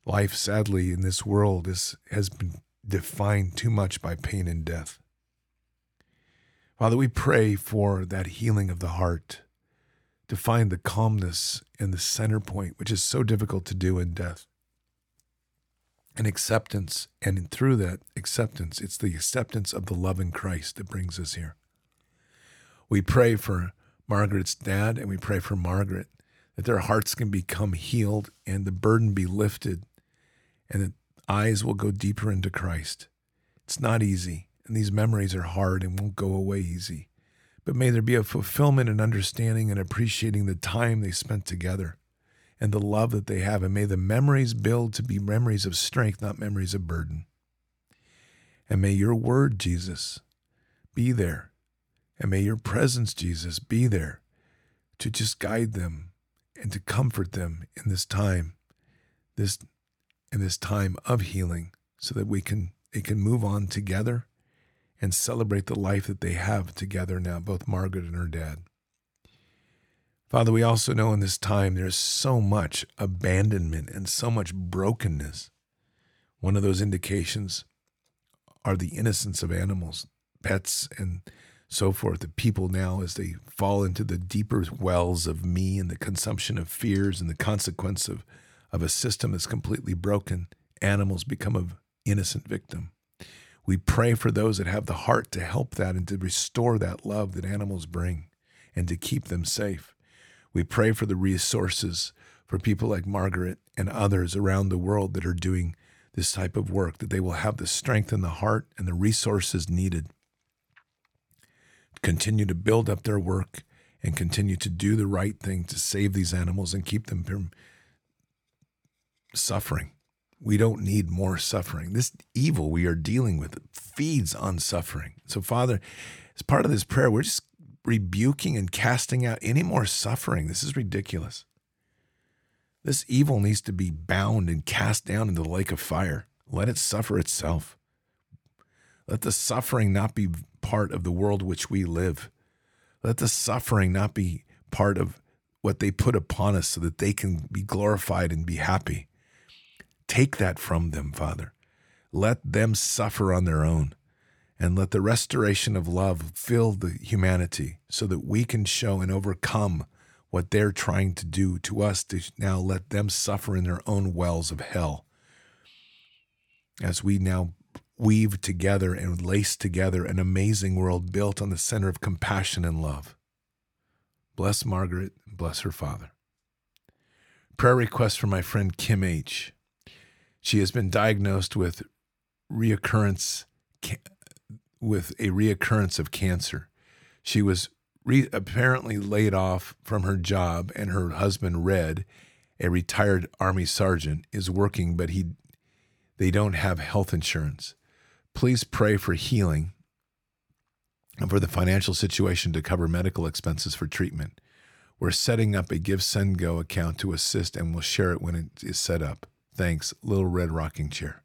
Life, sadly, in this world is, has been defined too much by pain and death. Father, we pray for that healing of the heart, to find the calmness and the center point, which is so difficult to do in death. And acceptance, and through that acceptance, it's the acceptance of the love in Christ that brings us here. We pray for Margaret's dad and we pray for Margaret that their hearts can become healed and the burden be lifted and that eyes will go deeper into Christ. It's not easy, and these memories are hard and won't go away easy. But may there be a fulfillment and understanding and appreciating the time they spent together and the love that they have. And may the memories build to be memories of strength, not memories of burden. And may your word, Jesus, be there and may your presence, Jesus, be there to just guide them and to comfort them in this time, this in this time of healing, so that we can they can move on together and celebrate the life that they have together now, both Margaret and her dad. Father, we also know in this time there's so much abandonment and so much brokenness. One of those indications are the innocence of animals, pets, and so forth. The people now, as they fall into the deeper wells of me and the consumption of fears and the consequence of, of a system that's completely broken, animals become an innocent victim. We pray for those that have the heart to help that and to restore that love that animals bring and to keep them safe. We pray for the resources for people like Margaret and others around the world that are doing this type of work, that they will have the strength and the heart and the resources needed to continue to build up their work and continue to do the right thing to save these animals and keep them from suffering. We don't need more suffering. This evil we are dealing with feeds on suffering. So, Father, as part of this prayer, we're just rebuking and casting out any more suffering. This is ridiculous. This evil needs to be bound and cast down into the lake of fire. Let it suffer itself. Let the suffering not be part of the world which we live. Let the suffering not be part of what they put upon us so that they can be glorified and be happy. Take that from them, Father. Let them suffer on their own. And let the restoration of love fill the humanity so that we can show and overcome what they're trying to do to us to now let them suffer in their own wells of hell. As we now weave together and lace together an amazing world built on the center of compassion and love. Bless Margaret and bless her father. Prayer request for my friend Kim H. She has been diagnosed with reoccurrence with a reoccurrence of cancer. She was re- apparently laid off from her job and her husband Red, a retired army sergeant, is working but he they don't have health insurance. Please pray for healing and for the financial situation to cover medical expenses for treatment. We're setting up a Give Send Go account to assist and we'll share it when it is set up. Thanks, Little Red Rocking Chair.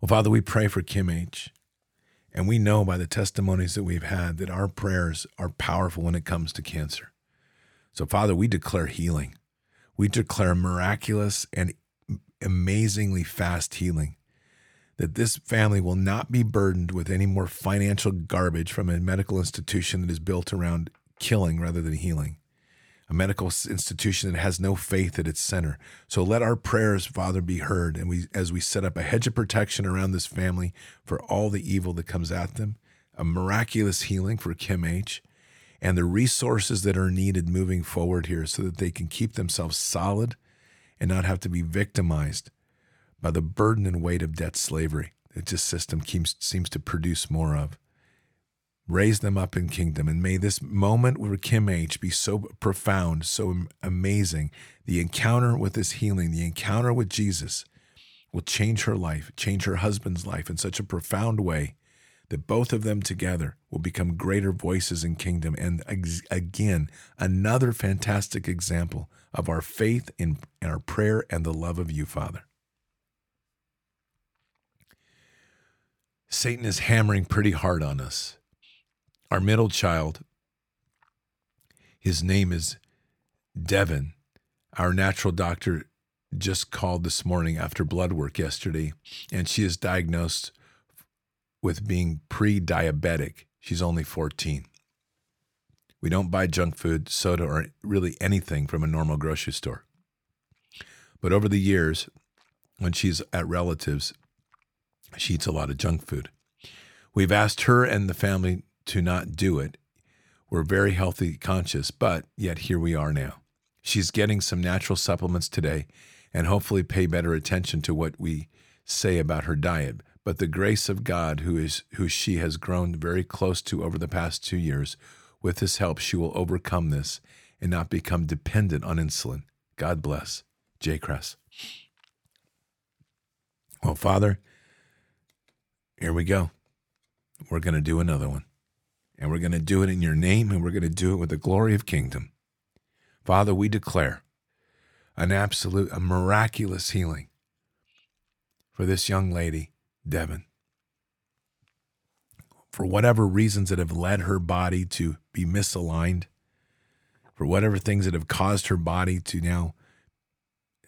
Well, Father, we pray for Kim H. And we know by the testimonies that we've had that our prayers are powerful when it comes to cancer. So, Father, we declare healing. We declare miraculous and amazingly fast healing. That this family will not be burdened with any more financial garbage from a medical institution that is built around killing rather than healing a medical institution that has no faith at its center. So let our prayers, Father, be heard, and we as we set up a hedge of protection around this family for all the evil that comes at them, a miraculous healing for Kim H, and the resources that are needed moving forward here so that they can keep themselves solid and not have to be victimized by the burden and weight of debt slavery that this system keeps, seems to produce more of raise them up in kingdom. And may this moment with Kim H be so profound, so amazing. The encounter with this healing, the encounter with Jesus will change her life, change her husband's life in such a profound way that both of them together will become greater voices in kingdom. And again, another fantastic example of our faith in, in our prayer and the love of you, Father. Satan is hammering pretty hard on us our middle child, his name is Devin. Our natural doctor just called this morning after blood work yesterday, and she is diagnosed with being pre diabetic. She's only 14. We don't buy junk food, soda, or really anything from a normal grocery store. But over the years, when she's at relatives, she eats a lot of junk food. We've asked her and the family to not do it. We're very healthy conscious, but yet here we are now. She's getting some natural supplements today and hopefully pay better attention to what we say about her diet. But the grace of God, who is who she has grown very close to over the past two years, with his help, she will overcome this and not become dependent on insulin. God bless. J. Cress. Well, Father, here we go. We're going to do another one. And we're going to do it in your name, and we're going to do it with the glory of kingdom. Father, we declare an absolute, a miraculous healing for this young lady, Devin. For whatever reasons that have led her body to be misaligned, for whatever things that have caused her body to now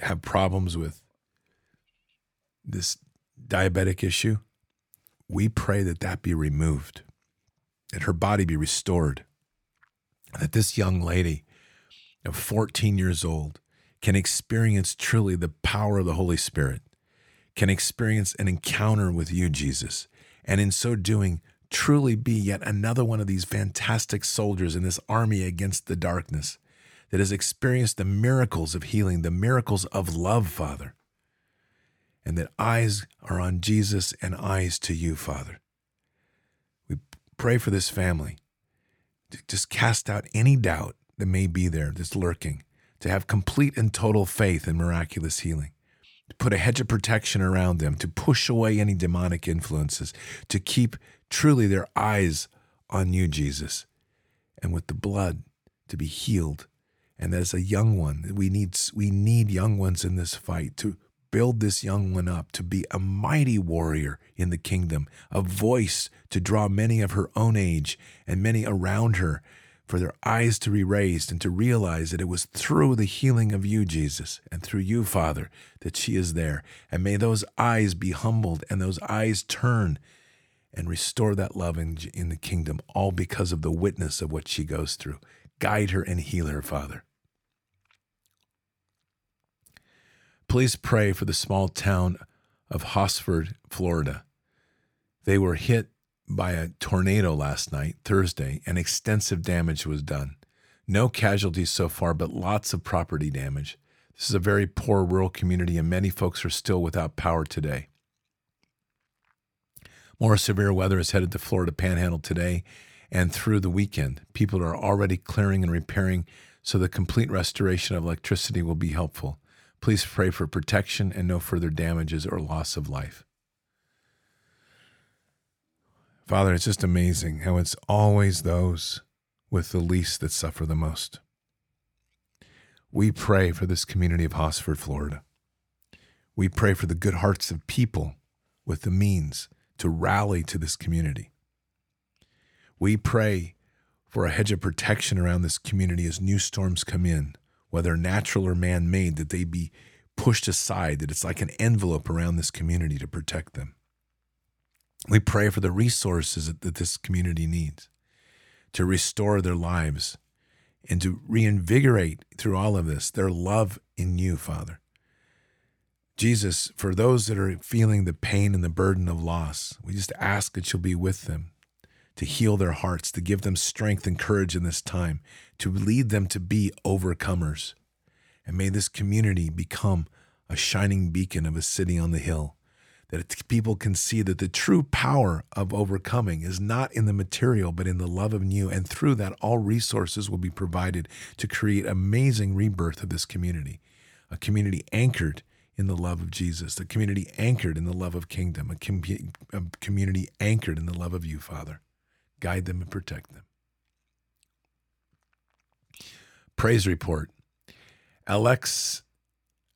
have problems with this diabetic issue, we pray that that be removed that her body be restored, that this young lady of 14 years old can experience truly the power of the Holy Spirit, can experience an encounter with you, Jesus, and in so doing, truly be yet another one of these fantastic soldiers in this army against the darkness that has experienced the miracles of healing, the miracles of love, Father, and that eyes are on Jesus and eyes to you, Father pray for this family. To just cast out any doubt that may be there that's lurking, to have complete and total faith in miraculous healing, to put a hedge of protection around them, to push away any demonic influences, to keep truly their eyes on you, Jesus, and with the blood to be healed. And as a young one, we need we need young ones in this fight to build this young one up to be a mighty warrior in the kingdom, a voice to draw many of her own age and many around her for their eyes to be raised and to realize that it was through the healing of you, Jesus, and through you, Father, that she is there. And may those eyes be humbled and those eyes turn and restore that love in, in the kingdom, all because of the witness of what she goes through. Guide her and heal her, Father. Please pray for the small town of Hosford, Florida. They were hit by a tornado last night, Thursday, and extensive damage was done. No casualties so far, but lots of property damage. This is a very poor rural community, and many folks are still without power today. More severe weather is headed to Florida Panhandle today and through the weekend. People are already clearing and repairing, so the complete restoration of electricity will be helpful. Please pray for protection and no further damages or loss of life. Father, it's just amazing how it's always those with the least that suffer the most. We pray for this community of Hosford, Florida. We pray for the good hearts of people with the means to rally to this community. We pray for a hedge of protection around this community as new storms come in, whether natural or man made, that they be pushed aside, that it's like an envelope around this community to protect them. We pray for the resources that this community needs to restore their lives and to reinvigorate through all of this their love in you, Father. Jesus, for those that are feeling the pain and the burden of loss, we just ask that you'll be with them to heal their hearts, to give them strength and courage in this time, to lead them to be overcomers. And may this community become a shining beacon of a city on the hill that people can see that the true power of overcoming is not in the material, but in the love of you. And through that, all resources will be provided to create amazing rebirth of this community, a community anchored in the love of Jesus, a community anchored in the love of kingdom, a, com- a community anchored in the love of you, Father. Guide them and protect them. Praise report. Alex,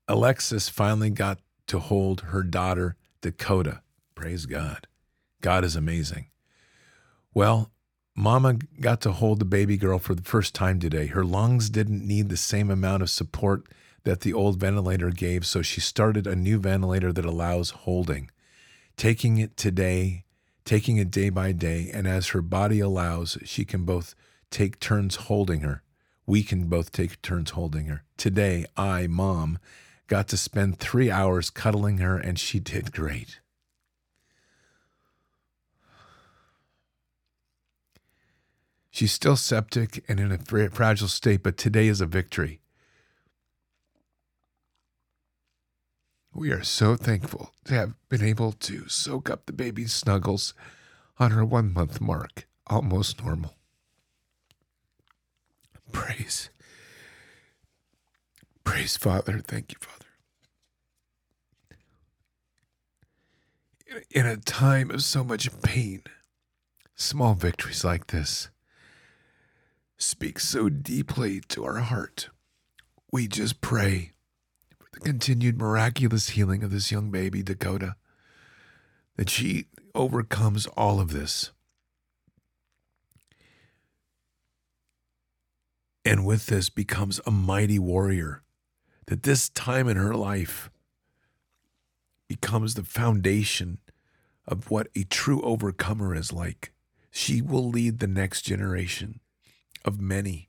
Alexis finally got to hold her daughter Dakota. Praise God. God is amazing. Well, Mama got to hold the baby girl for the first time today. Her lungs didn't need the same amount of support that the old ventilator gave, so she started a new ventilator that allows holding. Taking it today, taking it day by day, and as her body allows, she can both take turns holding her. We can both take turns holding her. Today, I, Mom, got to spend three hours cuddling her, and she did great. She's still septic and in a fragile state, but today is a victory. We are so thankful to have been able to soak up the baby's snuggles on her one month mark, almost normal. Praise. Praise Father. Thank you, Father. in a time of so much pain, small victories like this speak so deeply to our heart. We just pray the continued miraculous healing of this young baby, Dakota, that she overcomes all of this. And with this becomes a mighty warrior. That this time in her life becomes the foundation of what a true overcomer is like. She will lead the next generation of many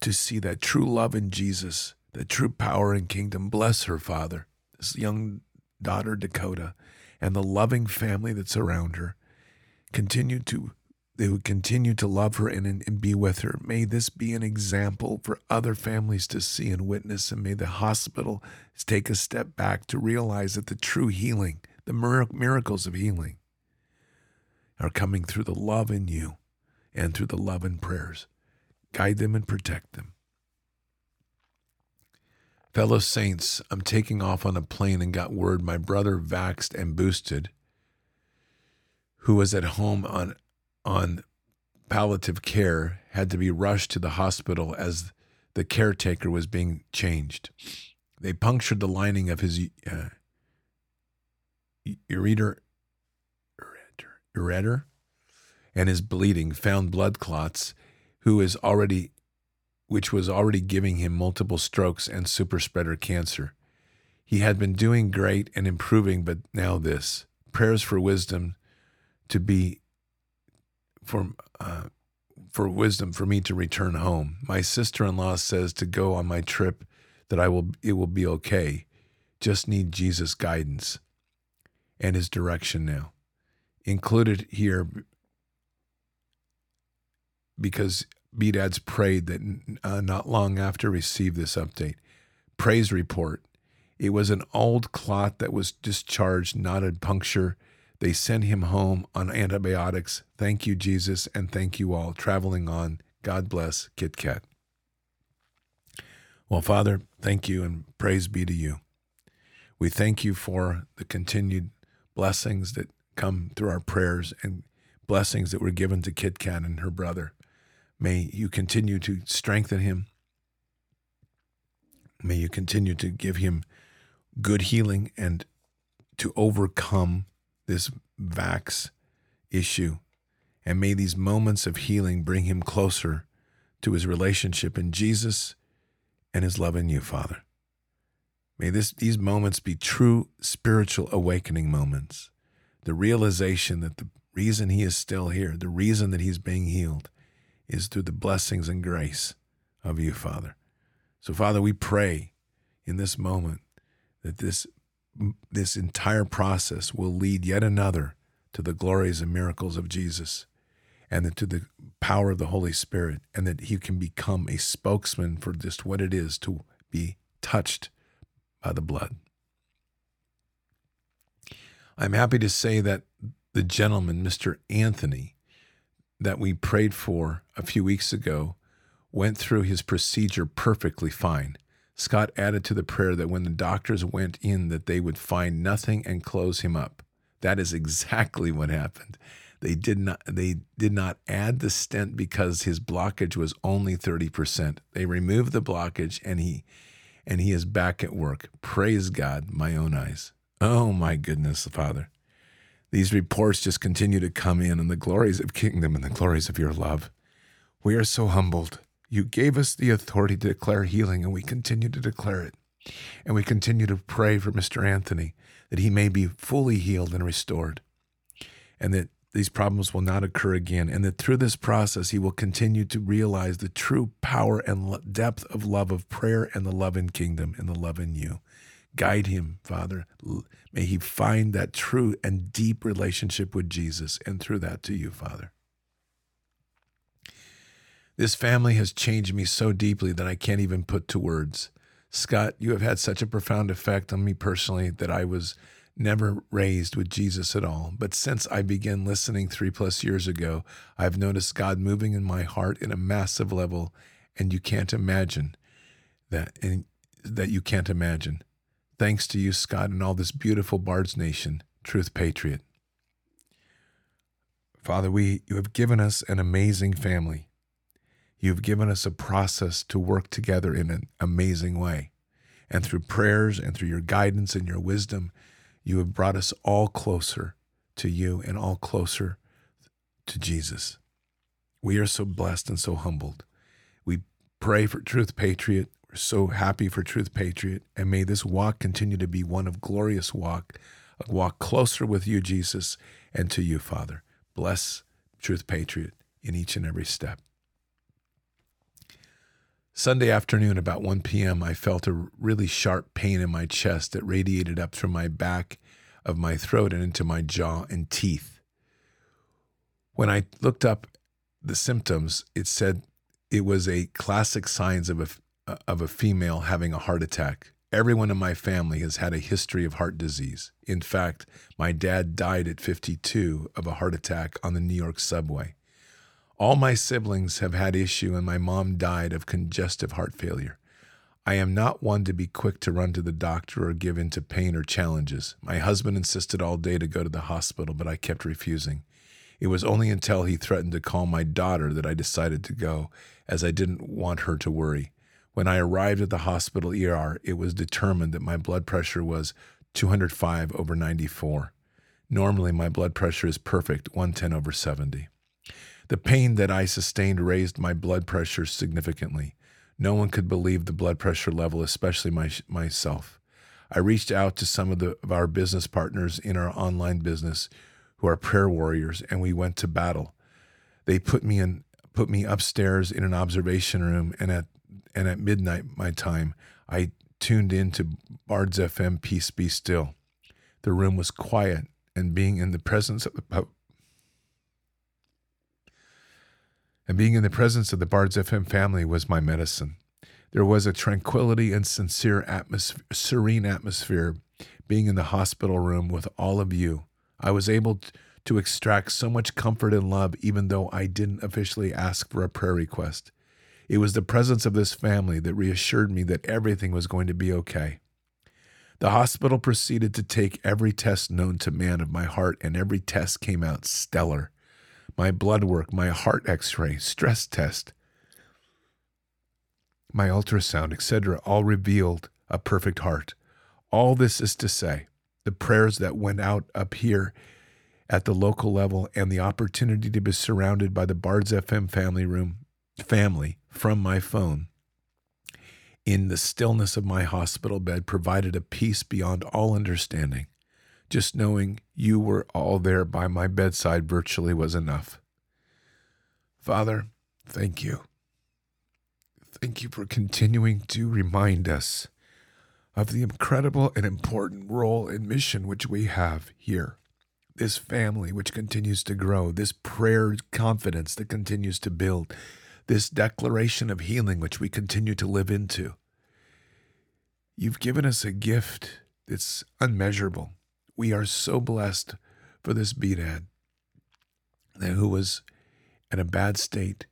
to see that true love in Jesus, that true power and kingdom. Bless her, Father, this young daughter, Dakota, and the loving family that surround her. Continue to they would continue to love her and, and, be with her. May this be an example for other families to see and witness, and may the hospital take a step back to realize that the true healing, the miracles of healing, are coming through the love in you and through the love and prayers. Guide them and protect them. Fellow saints, I'm taking off on a plane and got word my brother vaxed and boosted, who was at home on on palliative care had to be rushed to the hospital as the caretaker was being changed. They punctured the lining of his uh, ureter, ureter and is bleeding, found blood clots, who is already, which was already giving him multiple strokes and super spreader cancer. He had been doing great and improving, but now this. Prayers for wisdom to be for uh, for wisdom for me to return home. My sister-in-law says to go on my trip that I will it will be okay. Just need Jesus guidance and his direction now. Included here because BDAD's prayed that uh, not long after received this update. Praise report. It was an old clot that was discharged, not a puncture. They sent him home on antibiotics. Thank you, Jesus, and thank you all. Traveling on. God bless Kit Kat. Well, Father, thank you and praise be to you. We thank you for the continued blessings that come through our prayers and blessings that were given to Kit Kat and her brother. May you continue to strengthen him. May you continue to give him good healing and to overcome this vax issue. And may these moments of healing bring him closer to his relationship in Jesus and his love in you, Father. May this, these moments be true spiritual awakening moments. The realization that the reason he is still here, the reason that he's being healed, is through the blessings and grace of you, Father. So, Father, we pray in this moment that this, this entire process will lead yet another to the glories and miracles of Jesus and to the power of the Holy Spirit, and that he can become a spokesman for just what it is to be touched by the blood. I'm happy to say that the gentleman, Mr. Anthony, that we prayed for a few weeks ago, went through his procedure perfectly fine. Scott added to the prayer that when the doctors went in that they would find nothing and close him up. That is exactly what happened. They did not they did not add the stent because his blockage was only 30%. They removed the blockage and he and he is back at work. Praise God, my own eyes. Oh my goodness, Father. These reports just continue to come in and the glories of kingdom and the glories of your love. We are so humbled. You gave us the authority to declare healing, and we continue to declare it. And we continue to pray for Mr. Anthony that he may be fully healed and restored, and that these problems will not occur again, and that through this process he will continue to realize the true power and depth of love of prayer and the love in kingdom and the love in you. Guide him, Father. May he find that true and deep relationship with Jesus, and through that to you, Father. This family has changed me so deeply that I can't even put to words. Scott, you have had such a profound effect on me personally that I was never raised with Jesus at all. But since I began listening three plus years ago, I've noticed God moving in my heart in a massive level, and you can't imagine that, and that you can't imagine. Thanks to you, Scott, and all this beautiful Bards Nation, Truth Patriot. Father, we you have given us an amazing family. You've given us a process to work together in an amazing way. And through prayers and through your guidance and your wisdom, you have brought us all closer to you and all closer to Jesus. We are so blessed and so humbled. We pray for Truth Patriot. So happy for Truth Patriot. And may this walk continue to be one of glorious walk, a walk closer with you, Jesus, and to you, Father. Bless Truth Patriot in each and every step. Sunday afternoon, about 1 p.m., I felt a really sharp pain in my chest that radiated up through my back of my throat and into my jaw and teeth. When I looked up the symptoms, it said it was a classic signs of a, of a female having a heart attack. Everyone in my family has had a history of heart disease. In fact, my dad died at 52 of a heart attack on the New York subway. All my siblings have had issue, and my mom died of congestive heart failure. I am not one to be quick to run to the doctor or give in to pain or challenges. My husband insisted all day to go to the hospital, but I kept refusing. It was only until he threatened to call my daughter that I decided to go, as I didn't want her to worry. When I arrived at the hospital ER, it was determined that my blood pressure was 205 over 94. Normally, my blood pressure is perfect, 110 over 70. The pain that I sustained raised my blood pressure significantly. No one could believe the blood pressure level, especially my, myself. I reached out to some of, the, of our business partners in our online business who are prayer warriors, and we went to battle. They put me in put me upstairs in an observation room, and at and at midnight my time, I tuned into Bards FM Peace Be Still. The room was quiet, and being in the presence of the and being in the presence of the Bards FM family was my medicine. There was a tranquility and sincere atmosphere, serene atmosphere being in the hospital room with all of you. I was able to extract so much comfort and love even though I didn't officially ask for a prayer request. It was the presence of this family that reassured me that everything was going to be okay. The hospital proceeded to take every test known to man of my heart, and every test came out stellar. my blood work, my heart x ray, stress test, my ultrasound, etc., all revealed a perfect heart. All this is to say, the prayers that went out up here at the local level and the opportunity to be surrounded by the Bards FM family room family from my phone in the stillness of my hospital bed provided a peace beyond all understanding. Just knowing you were all there by my bedside virtually was enough. Father, thank you. Thank you for continuing to remind us of the incredible and important role and mission which we have here. This family which continues to grow, this prayer confidence that continues to build, this declaration of healing which we continue to live into. You've given us a gift that's unmeasurable. We are so blessed for this Bedad who was in a bad state,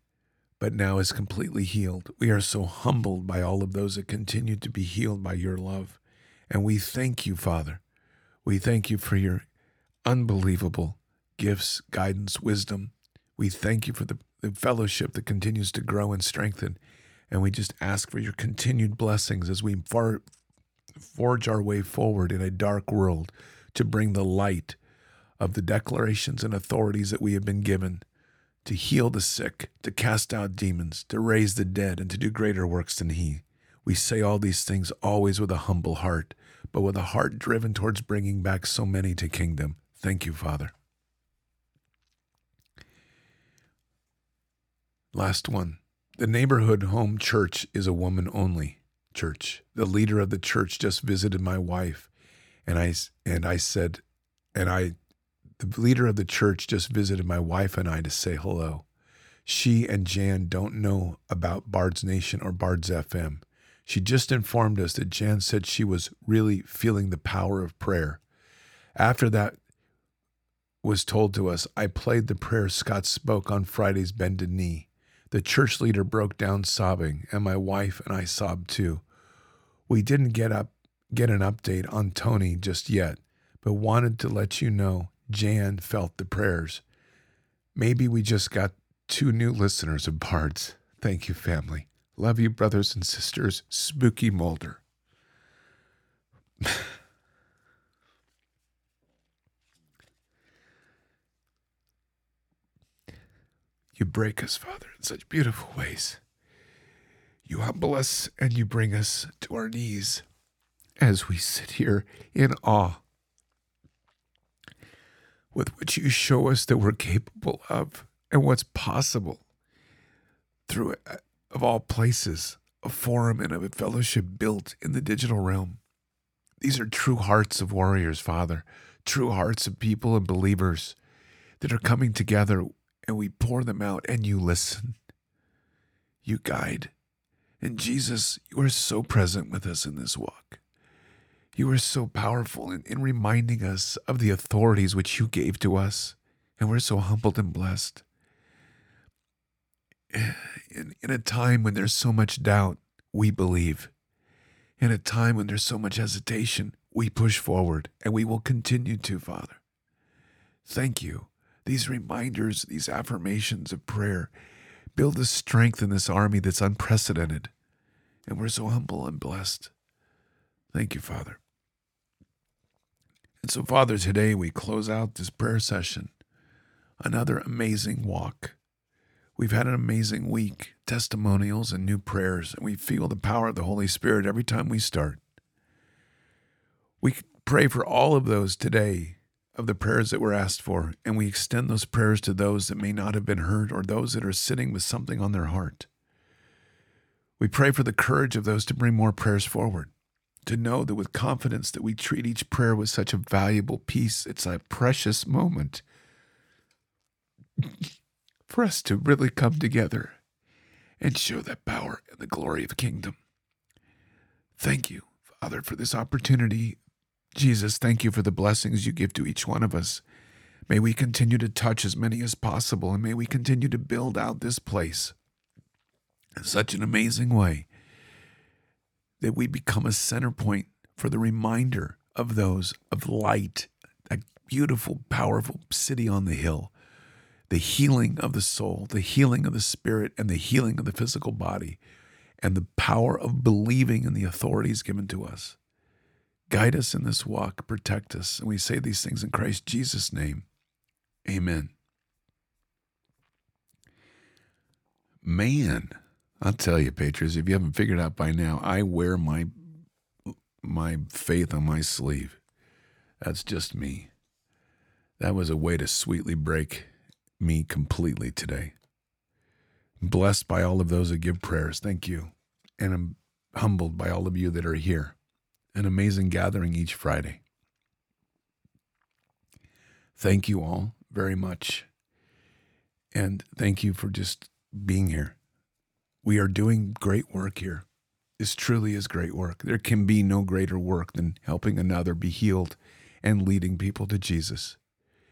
but now is completely healed. We are so humbled by all of those that continue to be healed by your love. And we thank you, Father. We thank you for your unbelievable gifts, guidance, wisdom. We thank you for the the fellowship that continues to grow and strengthen. And we just ask for your continued blessings as we far, forge our way forward in a dark world to bring the light of the declarations and authorities that we have been given to heal the sick, to cast out demons, to raise the dead, and to do greater works than He. We say all these things always with a humble heart, but with a heart driven towards bringing back so many to kingdom. Thank you, Father. Last one. The neighborhood home church is a woman only church. The leader of the church just visited my wife and I and I said and I the leader of the church just visited my wife and I to say hello. She and Jan don't know about Bard's Nation or Bard's FM. She just informed us that Jan said she was really feeling the power of prayer. After that was told to us, I played the prayer Scott spoke on Friday's Bended Knee. The church leader broke down sobbing, and my wife and I sobbed too. We didn't get up get an update on Tony just yet, but wanted to let you know Jan felt the prayers. Maybe we just got two new listeners of Bards. Thank you, family. Love you, brothers and sisters. Spooky Mulder. You break us, Father, in such beautiful ways. You humble us and you bring us to our knees as we sit here in awe with which you show us that we're capable of and what's possible through, uh, of all places, a forum and a fellowship built in the digital realm. These are true hearts of warriors, Father, true hearts of people and believers that are coming together and we pour them out and you listen. You guide. And Jesus, you are so present with us in this walk. You are so powerful in, in reminding us of the authorities which you gave to us. And we're so humbled and blessed. In, in a time when there's so much doubt, we believe. In a time when there's so much hesitation, we push forward and we will continue to, Father. Thank you these reminders, these affirmations of prayer build a strength in this army that's unprecedented. And we're so humble and blessed. Thank you, Father. And so, Father, today we close out this prayer session. Another amazing walk. We've had an amazing week, testimonials and new prayers, and we feel the power of the Holy Spirit every time we start. We pray for all of those today of the prayers that were asked for, and we extend those prayers to those that may not have been heard or those that are sitting with something on their heart. We pray for the courage of those to bring more prayers forward, to know that with confidence that we treat each prayer with such a valuable piece. It's a precious moment for us to really come together and show that power and the glory of the kingdom. Thank you, Father, for this opportunity Jesus, thank you for the blessings you give to each one of us. May we continue to touch as many as possible, and may we continue to build out this place in such an amazing way that we become a center point for the reminder of those of light, that beautiful, powerful city on the hill the healing of the soul, the healing of the spirit, and the healing of the physical body, and the power of believing in the authorities given to us. Guide us in this walk, protect us. And we say these things in Christ Jesus' name. Amen. Man, I'll tell you, Patriots, if you haven't figured out by now, I wear my my faith on my sleeve. That's just me. That was a way to sweetly break me completely today. blessed by all of those that give prayers. Thank you. And I'm humbled by all of you that are here. An amazing gathering each Friday. Thank you all very much. And thank you for just being here. We are doing great work here. This truly is great work. There can be no greater work than helping another be healed and leading people to Jesus.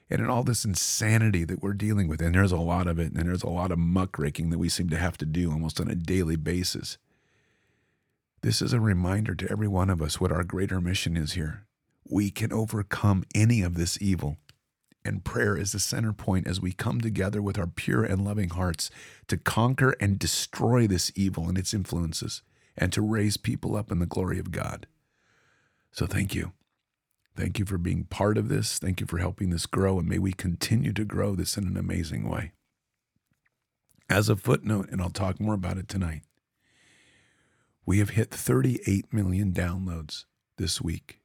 And in all this insanity that we're dealing with, and there's a lot of it, and there's a lot of muckraking that we seem to have to do almost on a daily basis. This is a reminder to every one of us what our greater mission is here. We can overcome any of this evil and prayer is the center point as we come together with our pure and loving hearts to conquer and destroy this evil and its influences and to raise people up in the glory of God. So thank you. Thank you for being part of this. Thank you for helping this grow, and may we continue to grow this in an amazing way. As a footnote, and I'll talk more about it tonight, we have hit 38 million downloads this week.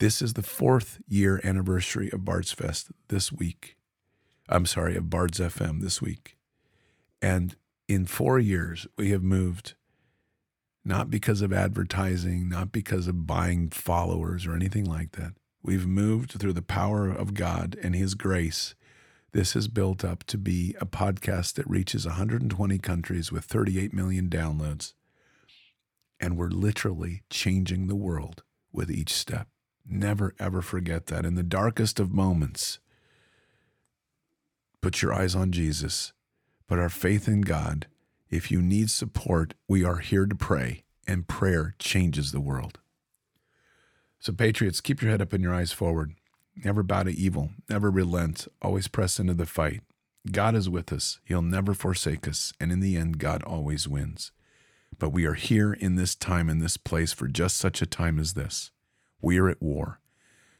This is the fourth year anniversary of Bards Fest this week. I'm sorry, of Bards FM this week. And in four years, we have moved not because of advertising, not because of buying followers or anything like that. We've moved through the power of God and His grace. This has built up to be a podcast that reaches 120 countries with 38 million downloads. And we're literally changing the world with each step. Never, ever forget that. In the darkest of moments, put your eyes on Jesus, put our faith in God. If you need support, we are here to pray, and prayer changes the world. So, Patriots, keep your head up and your eyes forward. Never bow to evil, never relent, always press into the fight. God is with us, He'll never forsake us, and in the end, God always wins. But we are here in this time, in this place, for just such a time as this. We are at war.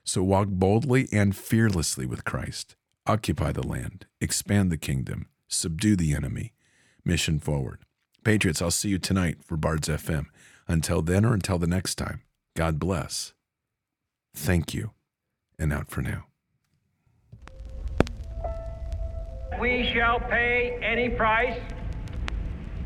So walk boldly and fearlessly with Christ. Occupy the land, expand the kingdom, subdue the enemy. Mission forward. Patriots, I'll see you tonight for Bards FM. Until then or until the next time, God bless. Thank you. And out for now. We shall pay any price,